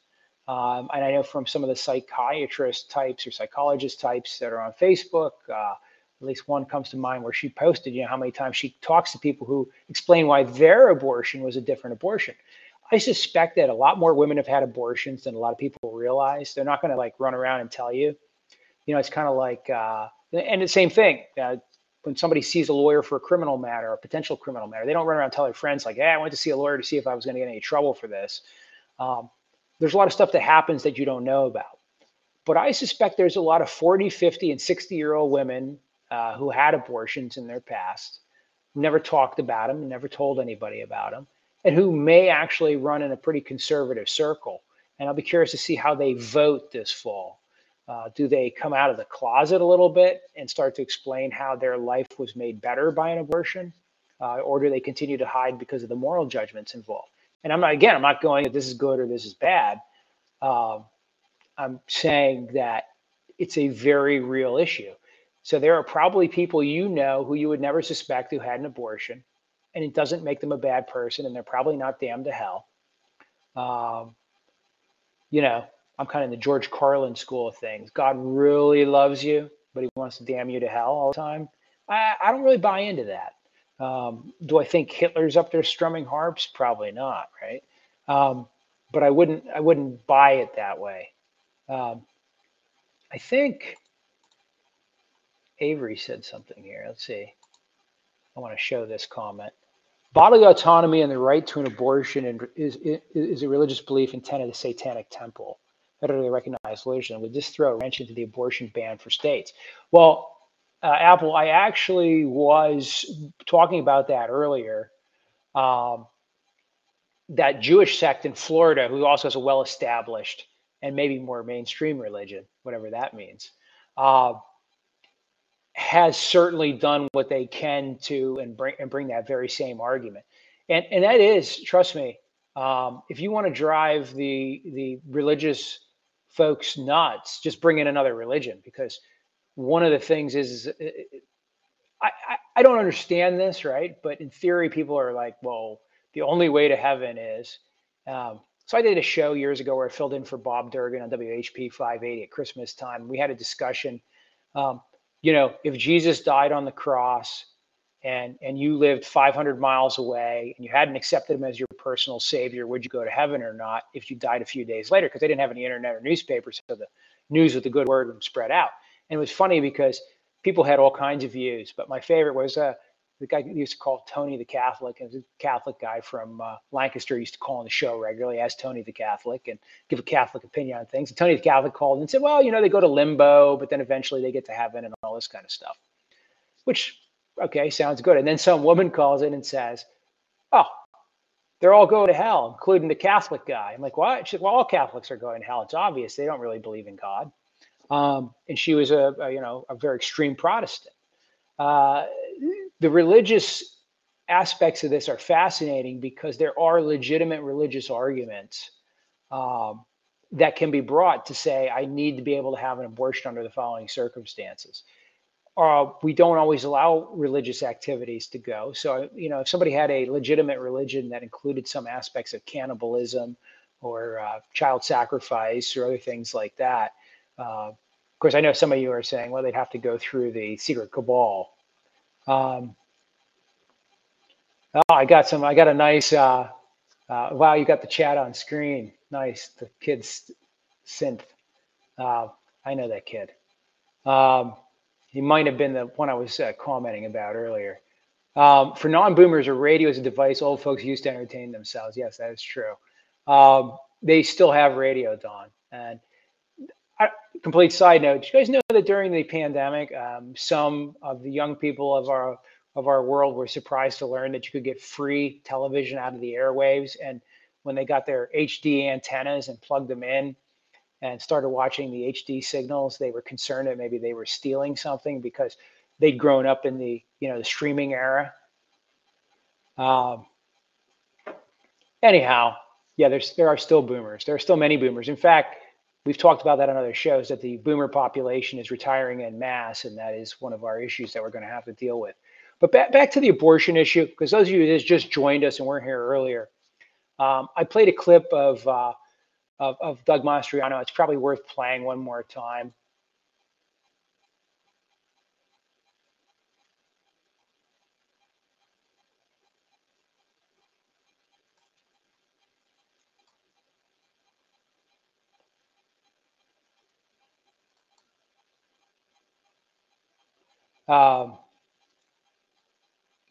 Um, and I know from some of the psychiatrist types or psychologist types that are on Facebook, uh, at least one comes to mind where she posted, you know, how many times she talks to people who explain why their abortion was a different abortion. I suspect that a lot more women have had abortions than a lot of people realize. They're not going to like run around and tell you. You know, it's kind of like, uh, and the same thing. Uh, when somebody sees a lawyer for a criminal matter, a potential criminal matter, they don't run around and tell their friends like, "Hey, I went to see a lawyer to see if I was going to get any trouble for this." Um, there's a lot of stuff that happens that you don't know about. But I suspect there's a lot of 40, 50, and 60 year old women uh, who had abortions in their past, never talked about them, never told anybody about them, and who may actually run in a pretty conservative circle. And I'll be curious to see how they vote this fall. Uh, do they come out of the closet a little bit and start to explain how their life was made better by an abortion? Uh, or do they continue to hide because of the moral judgments involved? and I'm not again, I'm not going that this is good or this is bad. Um, I'm saying that it's a very real issue. So there are probably people you know who you would never suspect who had an abortion, and it doesn't make them a bad person, and they're probably not damned to hell. Um, you know, I'm kind of in the George Carlin school of things. God really loves you, but he wants to damn you to hell all the time. I, I don't really buy into that. Um, do I think Hitler's up there strumming harps? Probably not, right? Um, but I wouldn't I wouldn't buy it that way. Um, I think Avery said something here. Let's see. I want to show this comment. Bodily autonomy and the right to an abortion is, is, is a religious belief and tenet of the Satanic Temple, federally recognized religion. Would this throw a wrench into the abortion ban for states? Well, uh, Apple, I actually was talking about that earlier. Um, that Jewish sect in Florida, who also has a well established and maybe more mainstream religion, whatever that means, uh, has certainly done what they can to and bring and bring that very same argument. And and that is, trust me, um, if you want to drive the the religious folks nuts, just bring in another religion because one of the things is, is I, I, I don't understand this, right? But in theory, people are like, well, the only way to heaven is. Um, so I did a show years ago where I filled in for Bob Durgin on WHP 580 at Christmas time. We had a discussion. Um, you know, if Jesus died on the cross and and you lived 500 miles away and you hadn't accepted him as your personal savior, would you go to heaven or not if you died a few days later? Because they didn't have any internet or newspapers, so the news with the good word would spread out. And it was funny because people had all kinds of views, but my favorite was uh, the guy used to call Tony the Catholic, and a Catholic guy from uh, Lancaster used to call on the show regularly as Tony the Catholic and give a Catholic opinion on things. And Tony the Catholic called and said, well, you know, they go to limbo, but then eventually they get to heaven and all this kind of stuff. which okay sounds good. And then some woman calls in and says, "Oh, they're all going to hell, including the Catholic guy." I'm like, "What?" She said, "Well, all Catholics are going to hell. It's obvious they don't really believe in God." Um, and she was a, a, you know a very extreme Protestant. Uh, the religious aspects of this are fascinating because there are legitimate religious arguments um, that can be brought to say, I need to be able to have an abortion under the following circumstances. Uh, we don't always allow religious activities to go. So, you know, if somebody had a legitimate religion that included some aspects of cannibalism or uh, child sacrifice or other things like that, uh, of course, I know some of you are saying, well, they'd have to go through the secret cabal. Um, oh, I got some, I got a nice, uh, uh, wow, you got the chat on screen. Nice. The kid's synth. Uh, I know that kid. Um, he might have been the one I was uh, commenting about earlier. Um, for non-boomers, a radio is a device old folks used to entertain themselves. Yes, that is true. Um, they still have radio, Don. And Complete side note: you guys know that during the pandemic, um, some of the young people of our of our world were surprised to learn that you could get free television out of the airwaves and when they got their HD antennas and plugged them in and started watching the HD signals, they were concerned that maybe they were stealing something because they'd grown up in the you know the streaming era. Um, anyhow, yeah, there's there are still boomers. There are still many boomers. In fact, we've talked about that on other shows that the boomer population is retiring in mass, and that is one of our issues that we're going to have to deal with. But back back to the abortion issue, because those of you that just joined us and weren't here earlier, um, I played a clip of, uh, of, of Doug Mastriano. It's probably worth playing one more time. Um,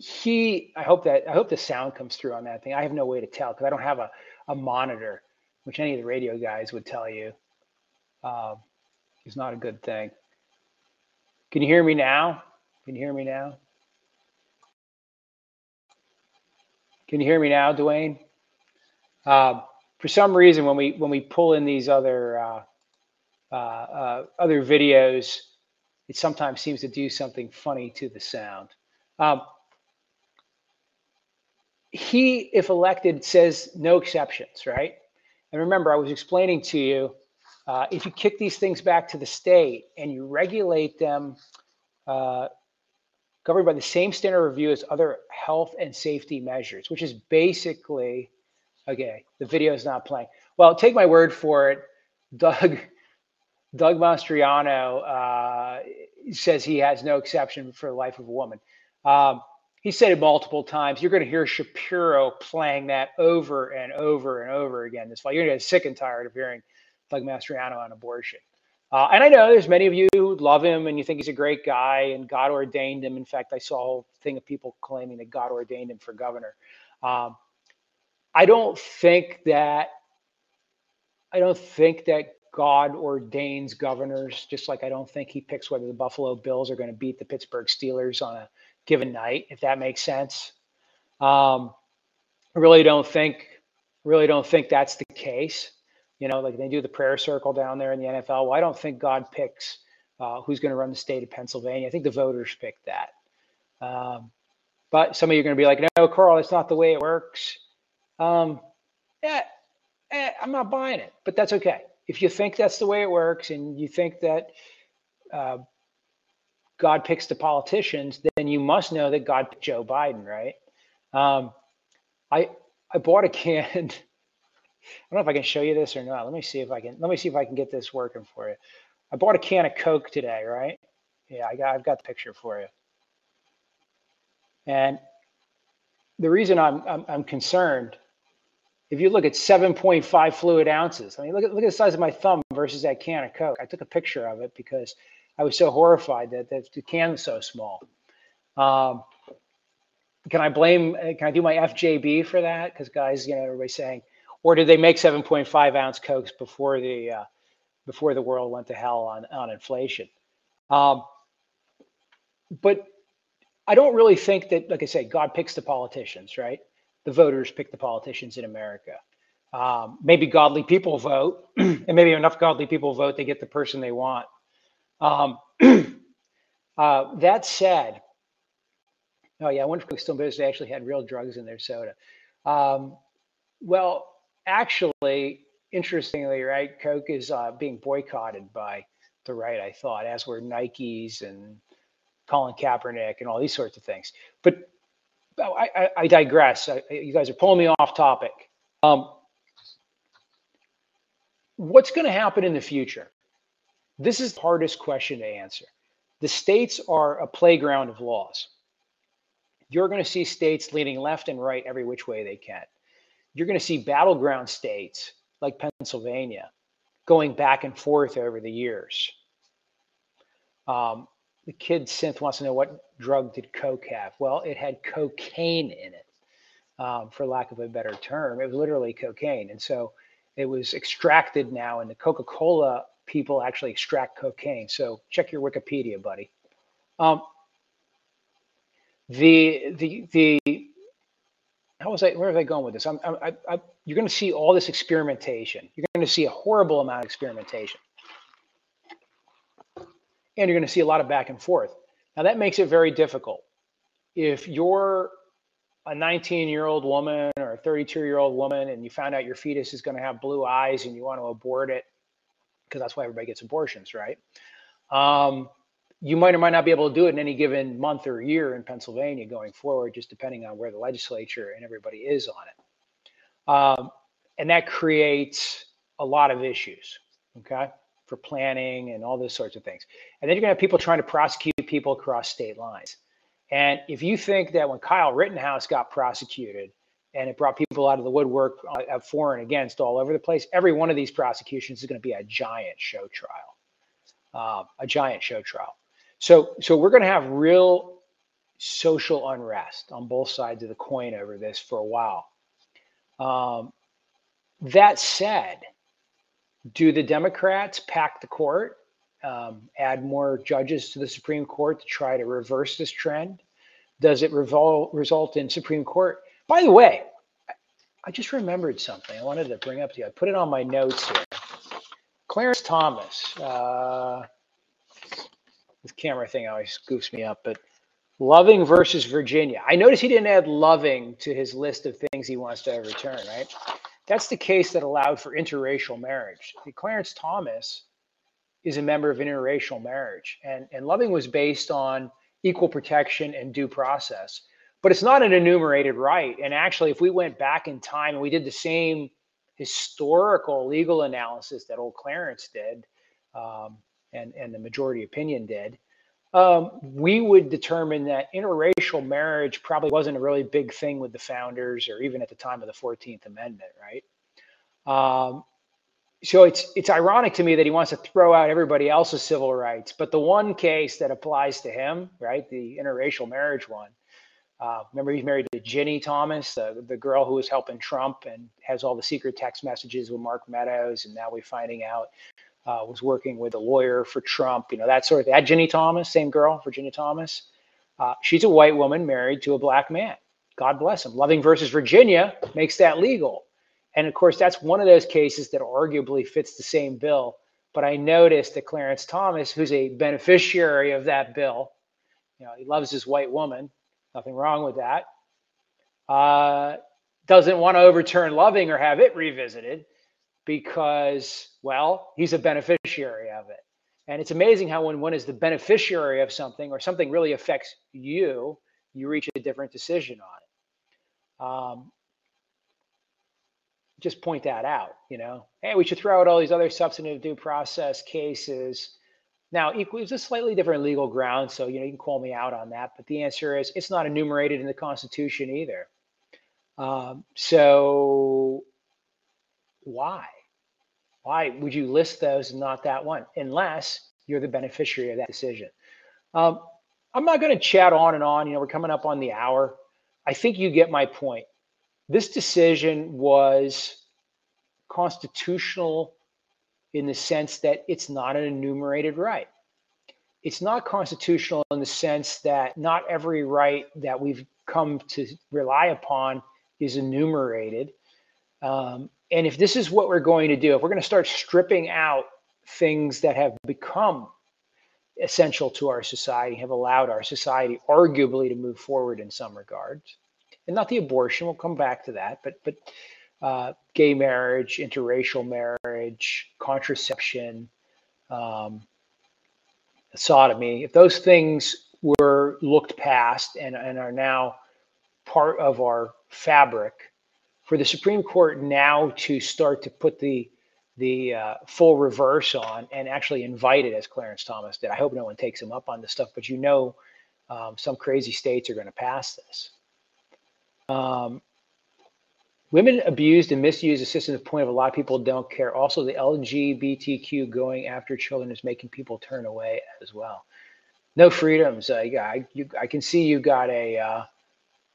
he i hope that i hope the sound comes through on that thing. I have no way to tell because i don't have a, a monitor which any of the radio guys would tell you. Uh, is not a good thing. Can you hear me now? Can you hear me now? Can you hear me now dwayne uh, for some reason when we when we pull in these other uh, uh, uh other videos it sometimes seems to do something funny to the sound um, he, if elected, says no exceptions, right? And remember, I was explaining to you uh, if you kick these things back to the state and you regulate them uh, governed by the same standard review as other health and safety measures, which is basically, okay, the video is not playing. Well, take my word for it. Doug, Doug Mastriano uh, says he has no exception for the life of a woman. Um, he said it multiple times. You're going to hear Shapiro playing that over and over and over again this fall. You're going to get sick and tired of hearing Doug Mastriano on abortion. Uh, and I know there's many of you who love him and you think he's a great guy and God ordained him. In fact, I saw a whole thing of people claiming that God ordained him for governor. Um, I don't think that I don't think that God ordains governors, just like I don't think he picks whether the Buffalo Bills are going to beat the Pittsburgh Steelers on a given night, if that makes sense. Um, I really don't think, really don't think that's the case. You know, like they do the prayer circle down there in the NFL. Well, I don't think God picks uh, who's going to run the state of Pennsylvania. I think the voters pick that. Um, but some of you are going to be like, no, Carl, that's not the way it works. Um, yeah, eh, I'm not buying it, but that's okay. If you think that's the way it works and you think that uh, God picks the politicians, then you must know that God picked Joe Biden, right? Um, I I bought a can. I don't know if I can show you this or not. Let me see if I can. Let me see if I can get this working for you. I bought a can of Coke today, right? Yeah, I got. I've got the picture for you. And the reason I'm I'm, I'm concerned, if you look at 7.5 fluid ounces, I mean, look at look at the size of my thumb versus that can of Coke. I took a picture of it because I was so horrified that, that the can was so small. Um, can I blame, can I do my FJB for that? Because guys, you know, everybody's saying, or did they make 7.5 ounce Cokes before the, uh, before the world went to hell on, on inflation? Um, but I don't really think that, like I said, God picks the politicians, right? The voters pick the politicians in America. Um, maybe godly people vote, and maybe enough godly people vote, they get the person they want. Um, uh, that said, oh yeah, I wonder if Stone Business actually had real drugs in their soda. Um, well, actually, interestingly, right, Coke is uh, being boycotted by the right. I thought, as were Nikes and Colin Kaepernick and all these sorts of things. But I, I, digress. I, you guys are pulling me off topic. Um, what's going to happen in the future? This is the hardest question to answer. The states are a playground of laws. You're going to see states leaning left and right every which way they can. You're going to see battleground states like Pennsylvania going back and forth over the years. Um, the kid synth wants to know what drug did Coke have? Well, it had cocaine in it, um, for lack of a better term. It was literally cocaine. And so it was extracted now, and the Coca Cola people actually extract cocaine. So check your Wikipedia, buddy. Um, the the the how was I? Where was I going with this? I'm, i'm I, you're going to see all this experimentation. You're going to see a horrible amount of experimentation and you're going to see a lot of back and forth. Now, that makes it very difficult. If you're a 19 year old woman or a 32 year old woman and you found out your fetus is going to have blue eyes and you want to abort it, because that's why everybody gets abortions, right? Um, you might or might not be able to do it in any given month or year in Pennsylvania going forward, just depending on where the legislature and everybody is on it. Um, and that creates a lot of issues. Okay for planning and all those sorts of things. And then you're going to have people trying to prosecute people across state lines. And if you think that when Kyle Rittenhouse got prosecuted and it brought people out of the woodwork uh, for and against all over the place, every one of these prosecutions is going to be a giant show trial, uh, a giant show trial. So, so we're going to have real social unrest on both sides of the coin over this for a while. Um, that said, do the Democrats pack the court, um, add more judges to the Supreme Court to try to reverse this trend? Does it revol- result in Supreme Court? By the way, I just remembered something I wanted to bring up to you. I put it on my notes here. Clarence Thomas, uh, this camera thing always goofs me up, but Loving versus Virginia. I noticed he didn't add Loving to his list of things he wants to overturn, right? That's the case that allowed for interracial marriage. Clarence Thomas is a member of interracial marriage, and, and Loving was based on equal protection and due process. But it's not an enumerated right. And actually, if we went back in time and we did the same historical legal analysis that old Clarence did, um, and, and the majority opinion did, um, we would determine that interracial marriage probably wasn't a really big thing with the founders or even at the time of the 14th Amendment, right? Um, so it's it's ironic to me that he wants to throw out everybody else's civil rights, but the one case that applies to him, right, the interracial marriage one. Uh, remember, he's married to Ginni Thomas, the, the girl who was helping Trump and has all the secret text messages with Mark Meadows, and now we're finding out uh, was working with a lawyer for Trump, you know, that sort of thing. That Ginni Thomas, same girl, Virginia Thomas. Uh, she's a white woman married to a black man. God bless him. Loving versus Virginia makes that legal. And of course, that's one of those cases that arguably fits the same bill. But I noticed that Clarence Thomas, who's a beneficiary of that bill, you know, he loves his white woman, nothing wrong with that, uh, doesn't want to overturn Loving or have it revisited because, well, he's a beneficiary of it. And it's amazing how when one is the beneficiary of something or something really affects you, you reach a different decision on it. Um, just point that out, you know, hey, we should throw out all these other substantive due process cases. Now, equally, it's a slightly different legal ground, so you know you can call me out on that. But the answer is it's not enumerated in the Constitution either. Um, so why? Why would you list those and not that one, unless you're the beneficiary of that decision? Um, I'm not going to chat on and on. You know, we're coming up on the hour. I think you get my point. This decision was constitutional in the sense that it's not an enumerated right. it's not constitutional in the sense that not every right that we've come to rely upon is enumerated. Um, and if this is what we're going to do, if we're going to start stripping out things that have become essential to our society, have allowed our society arguably to move forward in some regards, and not the abortion, we'll come back to that, but but uh, gay marriage, interracial marriage, contraception, um, sodomy, if those things were looked past and, and are now part of our fabric, for the Supreme Court now to start to put the the uh, full reverse on and actually invite it, as Clarence Thomas did. I hope no one takes him up on this stuff, but you know, um, some crazy states are going to pass this. Um, Women abused and misused is just the point of a lot of people don't care. Also, the LGBTQ going after children is making people turn away as well. No freedoms. Uh, yeah, I, you, I can see you got a uh,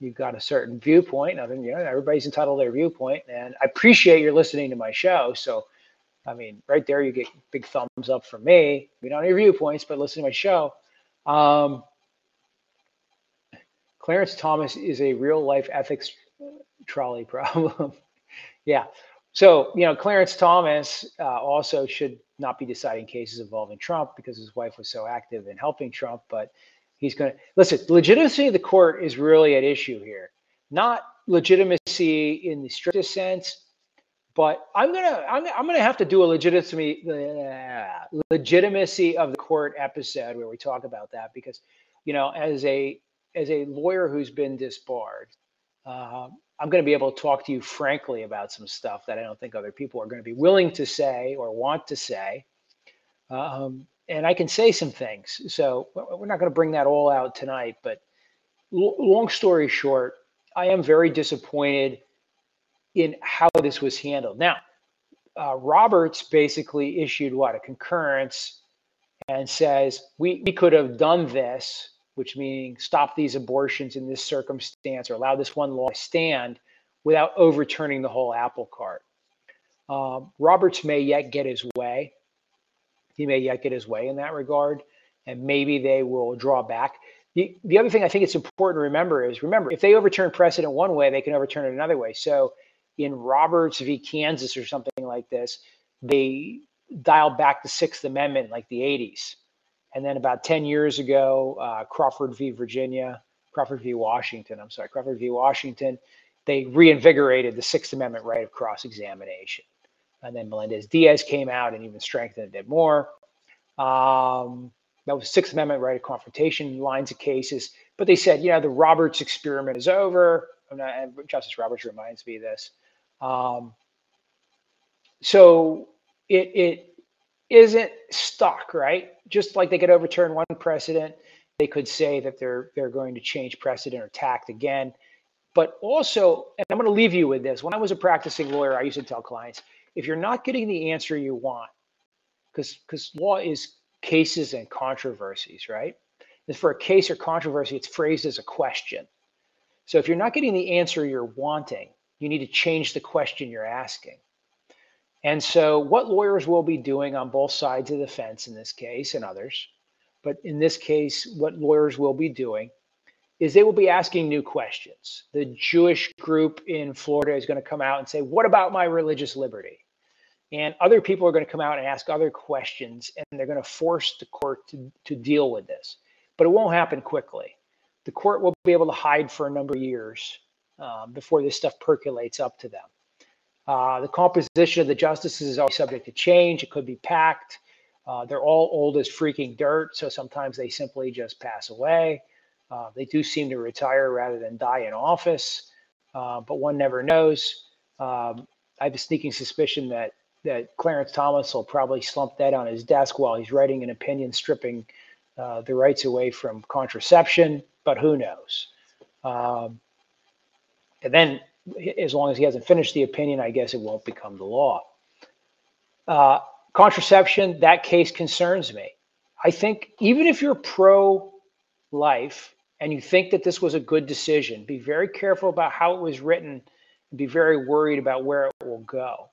you got a certain viewpoint. I mean, you know, everybody's entitled to their viewpoint, and I appreciate you're listening to my show. So, I mean, right there, you get big thumbs up from me. We don't have viewpoints, but listen to my show. Um, Clarence Thomas is a real life ethics trolley problem. yeah. So, you know, Clarence Thomas uh, also should not be deciding cases involving Trump because his wife was so active in helping Trump. But he's going to listen, legitimacy of the court is really at issue here. Not legitimacy in the strictest sense, but I'm gonna I'm, I'm gonna have to do a legitimacy uh, legitimacy of the court episode where we talk about that because you know as a as a lawyer who's been disbarred, uh, I'm going to be able to talk to you frankly about some stuff that I don't think other people are going to be willing to say or want to say. Um, and I can say some things. So we're not going to bring that all out tonight. But l- long story short, I am very disappointed in how this was handled. Now, uh, Roberts basically issued what a concurrence and says we, we could have done this which meaning stop these abortions in this circumstance or allow this one law to stand without overturning the whole apple cart. Um, Roberts may yet get his way. He may yet get his way in that regard, and maybe they will draw back. The, the other thing I think it's important to remember is remember, if they overturn precedent one way, they can overturn it another way. So in Roberts v. Kansas or something like this, they dialed back the Sixth Amendment like the 80s and then about 10 years ago, uh, Crawford v. Virginia, Crawford v. Washington, I'm sorry, Crawford v. Washington, they reinvigorated the Sixth Amendment right of cross examination. And then Melendez Diaz came out and even strengthened it more. Um, that was Sixth Amendment right of confrontation lines of cases. But they said, you know, the Roberts experiment is over. Not, Justice Roberts reminds me of this. Um, so it, it isn't stuck, right? Just like they could overturn one precedent, they could say that they're they're going to change precedent or tact again. But also, and I'm going to leave you with this. When I was a practicing lawyer, I used to tell clients, if you're not getting the answer you want, because because law is cases and controversies, right? And for a case or controversy, it's phrased as a question. So if you're not getting the answer you're wanting, you need to change the question you're asking. And so, what lawyers will be doing on both sides of the fence in this case and others, but in this case, what lawyers will be doing is they will be asking new questions. The Jewish group in Florida is going to come out and say, What about my religious liberty? And other people are going to come out and ask other questions, and they're going to force the court to, to deal with this. But it won't happen quickly. The court will be able to hide for a number of years um, before this stuff percolates up to them. Uh, the composition of the justices is always subject to change. It could be packed. Uh, they're all old as freaking dirt, so sometimes they simply just pass away. Uh, they do seem to retire rather than die in office, uh, but one never knows. Um, I have a sneaking suspicion that that Clarence Thomas will probably slump that on his desk while he's writing an opinion stripping uh, the rights away from contraception, but who knows? Um, and then as long as he hasn't finished the opinion, I guess it won't become the law. Uh, contraception, that case concerns me. I think even if you're pro life and you think that this was a good decision, be very careful about how it was written and be very worried about where it will go.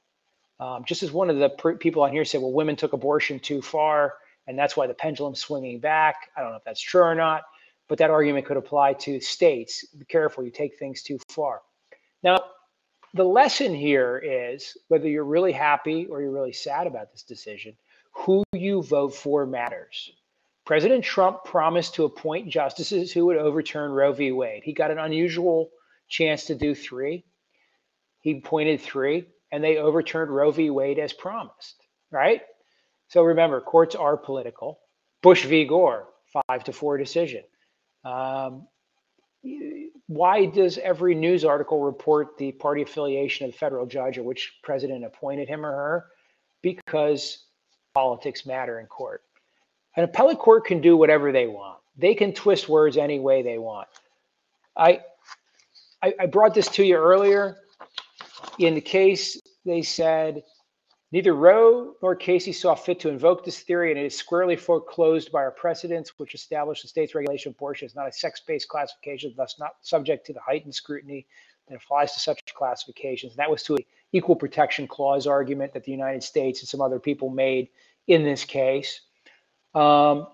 Um, just as one of the people on here said, well, women took abortion too far and that's why the pendulum's swinging back. I don't know if that's true or not, but that argument could apply to states. Be careful, you take things too far. Now, the lesson here is whether you're really happy or you're really sad about this decision, who you vote for matters. President Trump promised to appoint justices who would overturn Roe v. Wade. He got an unusual chance to do three. He appointed three, and they overturned Roe v. Wade as promised, right? So remember, courts are political. Bush v. Gore, five to four decision. Um, why does every news article report the party affiliation of the federal judge or which president appointed him or her? Because politics matter in court. An appellate court can do whatever they want. They can twist words any way they want. I, I, I brought this to you earlier. In the case, they said neither Roe nor Casey saw fit to invoke this theory, and it is squarely foreclosed by our precedents, which establish the state's regulation of abortion is not a sex-based classification, thus not subject to the heightened scrutiny that applies to such classifications. And that was to an equal protection clause argument that the United States and some other people made in this case um,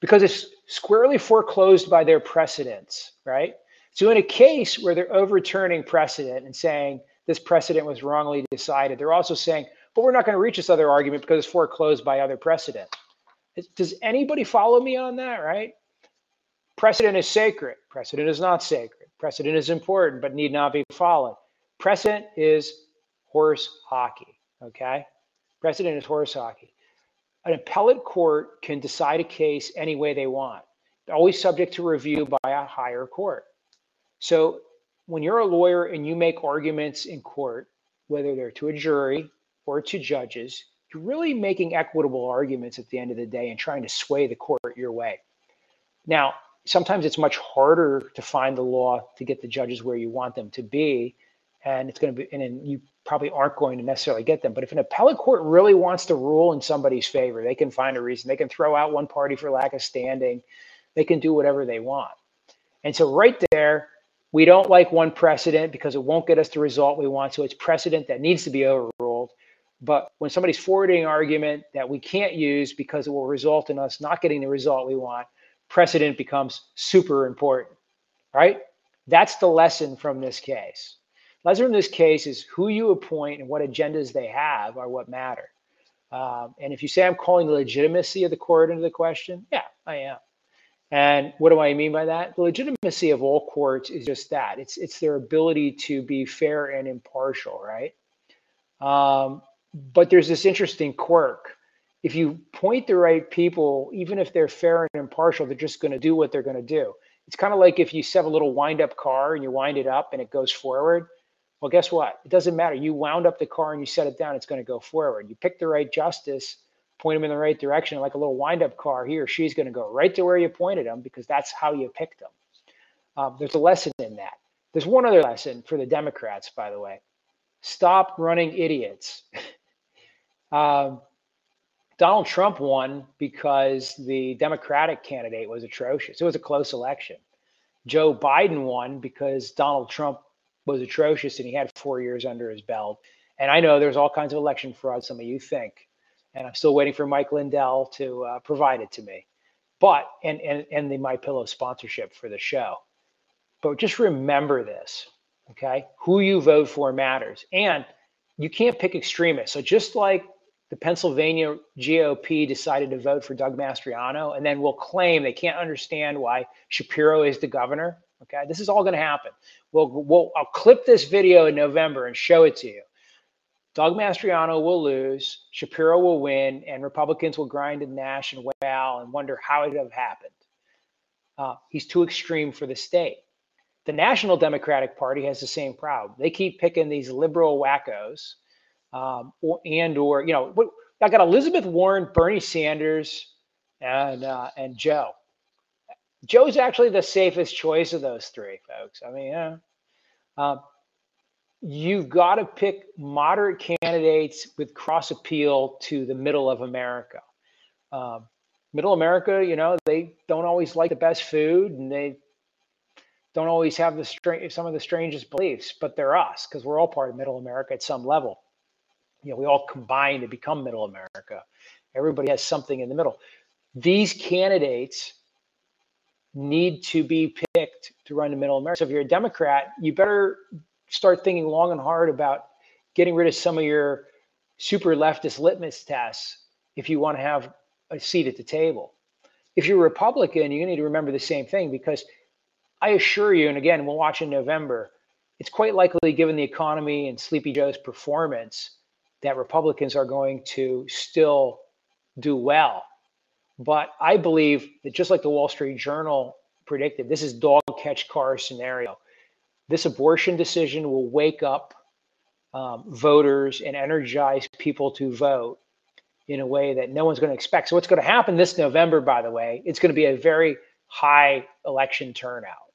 because it's squarely foreclosed by their precedents, right? So in a case where they're overturning precedent and saying this precedent was wrongly decided, they're also saying, but we're not going to reach this other argument because it's foreclosed by other precedent. Does anybody follow me on that, right? Precedent is sacred. Precedent is not sacred. Precedent is important, but need not be followed. Precedent is horse hockey, okay? Precedent is horse hockey an appellate court can decide a case any way they want, always subject to review by a higher court. So when you're a lawyer and you make arguments in court, whether they're to a jury or to judges, you're really making equitable arguments at the end of the day and trying to sway the court your way. Now, sometimes it's much harder to find the law to get the judges where you want them to be. And it's going to be, and you probably aren't going to necessarily get them. But if an appellate court really wants to rule in somebody's favor, they can find a reason. They can throw out one party for lack of standing. They can do whatever they want. And so, right there, we don't like one precedent because it won't get us the result we want. So, it's precedent that needs to be overruled. But when somebody's forwarding an argument that we can't use because it will result in us not getting the result we want, precedent becomes super important, right? That's the lesson from this case. Lesson in this case is who you appoint and what agendas they have are what matter. Um, and if you say I'm calling the legitimacy of the court into the question, yeah, I am. And what do I mean by that? The legitimacy of all courts is just that. It's it's their ability to be fair and impartial, right? Um, but there's this interesting quirk. If you point the right people, even if they're fair and impartial, they're just going to do what they're going to do. It's kind of like if you set a little wind-up car and you wind it up and it goes forward well, guess what? It doesn't matter. You wound up the car and you set it down, it's going to go forward. You pick the right justice, point them in the right direction, like a little wind up car, he or she's going to go right to where you pointed them because that's how you picked them. Um, there's a lesson in that. There's one other lesson for the Democrats, by the way stop running idiots. um, Donald Trump won because the Democratic candidate was atrocious. It was a close election. Joe Biden won because Donald Trump was atrocious and he had four years under his belt. And I know there's all kinds of election fraud, some of you think. And I'm still waiting for Mike Lindell to uh, provide it to me. But, and, and, and the My Pillow sponsorship for the show. But just remember this, okay? Who you vote for matters. And you can't pick extremists. So just like the Pennsylvania GOP decided to vote for Doug Mastriano and then will claim they can't understand why Shapiro is the governor, Okay, this is all going to happen. We'll, we'll, I'll clip this video in November and show it to you. Doug Mastriano will lose, Shapiro will win, and Republicans will grind and gnash and wail and wonder how it have happened. Uh, he's too extreme for the state. The National Democratic Party has the same problem. They keep picking these liberal wackos, um, or, and or you know, I got Elizabeth Warren, Bernie Sanders, and uh, and Joe. Joe's actually the safest choice of those three, folks. I mean, yeah. Um, you've got to pick moderate candidates with cross appeal to the middle of America. Um, middle America, you know, they don't always like the best food and they don't always have the str- some of the strangest beliefs, but they're us because we're all part of middle America at some level. You know, we all combine to become middle America. Everybody has something in the middle. These candidates need to be picked to run the middle America. So if you're a Democrat, you better start thinking long and hard about getting rid of some of your super leftist litmus tests if you want to have a seat at the table. If you're a Republican, you need to remember the same thing because I assure you, and again, we'll watch in November, it's quite likely, given the economy and Sleepy Joe's performance, that Republicans are going to still do well. But I believe that just like the Wall Street Journal predicted, this is dog catch car scenario. This abortion decision will wake up um, voters and energize people to vote in a way that no one's going to expect. So, what's going to happen this November, by the way, it's going to be a very high election turnout.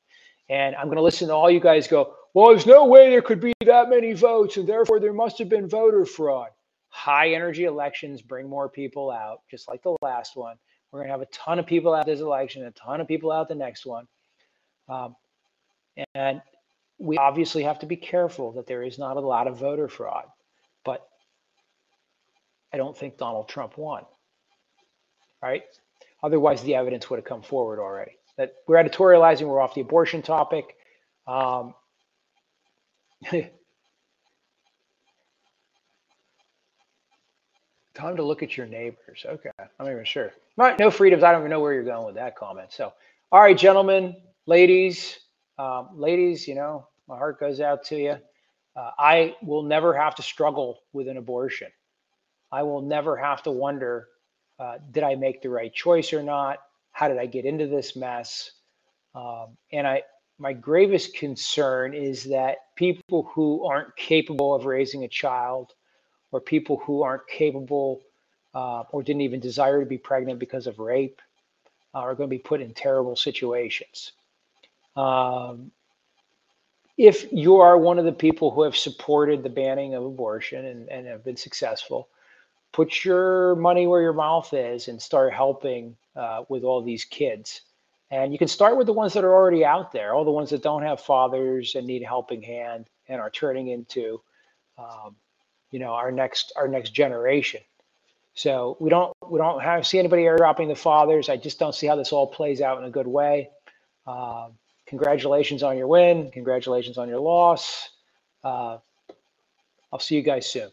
And I'm going to listen to all you guys go, well, there's no way there could be that many votes, and therefore there must have been voter fraud. High energy elections bring more people out, just like the last one. We're going to have a ton of people out this election, a ton of people out the next one. Um, and we obviously have to be careful that there is not a lot of voter fraud. But I don't think Donald Trump won. Right? Otherwise, the evidence would have come forward already. That we're editorializing, we're off the abortion topic. Um, Time to look at your neighbors. Okay, I'm even sure. Right, no freedoms. I don't even know where you're going with that comment. So, all right, gentlemen, ladies, um, ladies, you know, my heart goes out to you. Uh, I will never have to struggle with an abortion. I will never have to wonder, uh, did I make the right choice or not? How did I get into this mess? Um, and I, my gravest concern is that people who aren't capable of raising a child or people who aren't capable uh, or didn't even desire to be pregnant because of rape uh, are going to be put in terrible situations. Um, if you are one of the people who have supported the banning of abortion and, and have been successful, put your money where your mouth is and start helping uh, with all these kids. And you can start with the ones that are already out there, all the ones that don't have fathers and need a helping hand and are turning into um, you know our next our next generation. So we don't we don't have see anybody airdropping the fathers. I just don't see how this all plays out in a good way. Uh, congratulations on your win. Congratulations on your loss. Uh, I'll see you guys soon.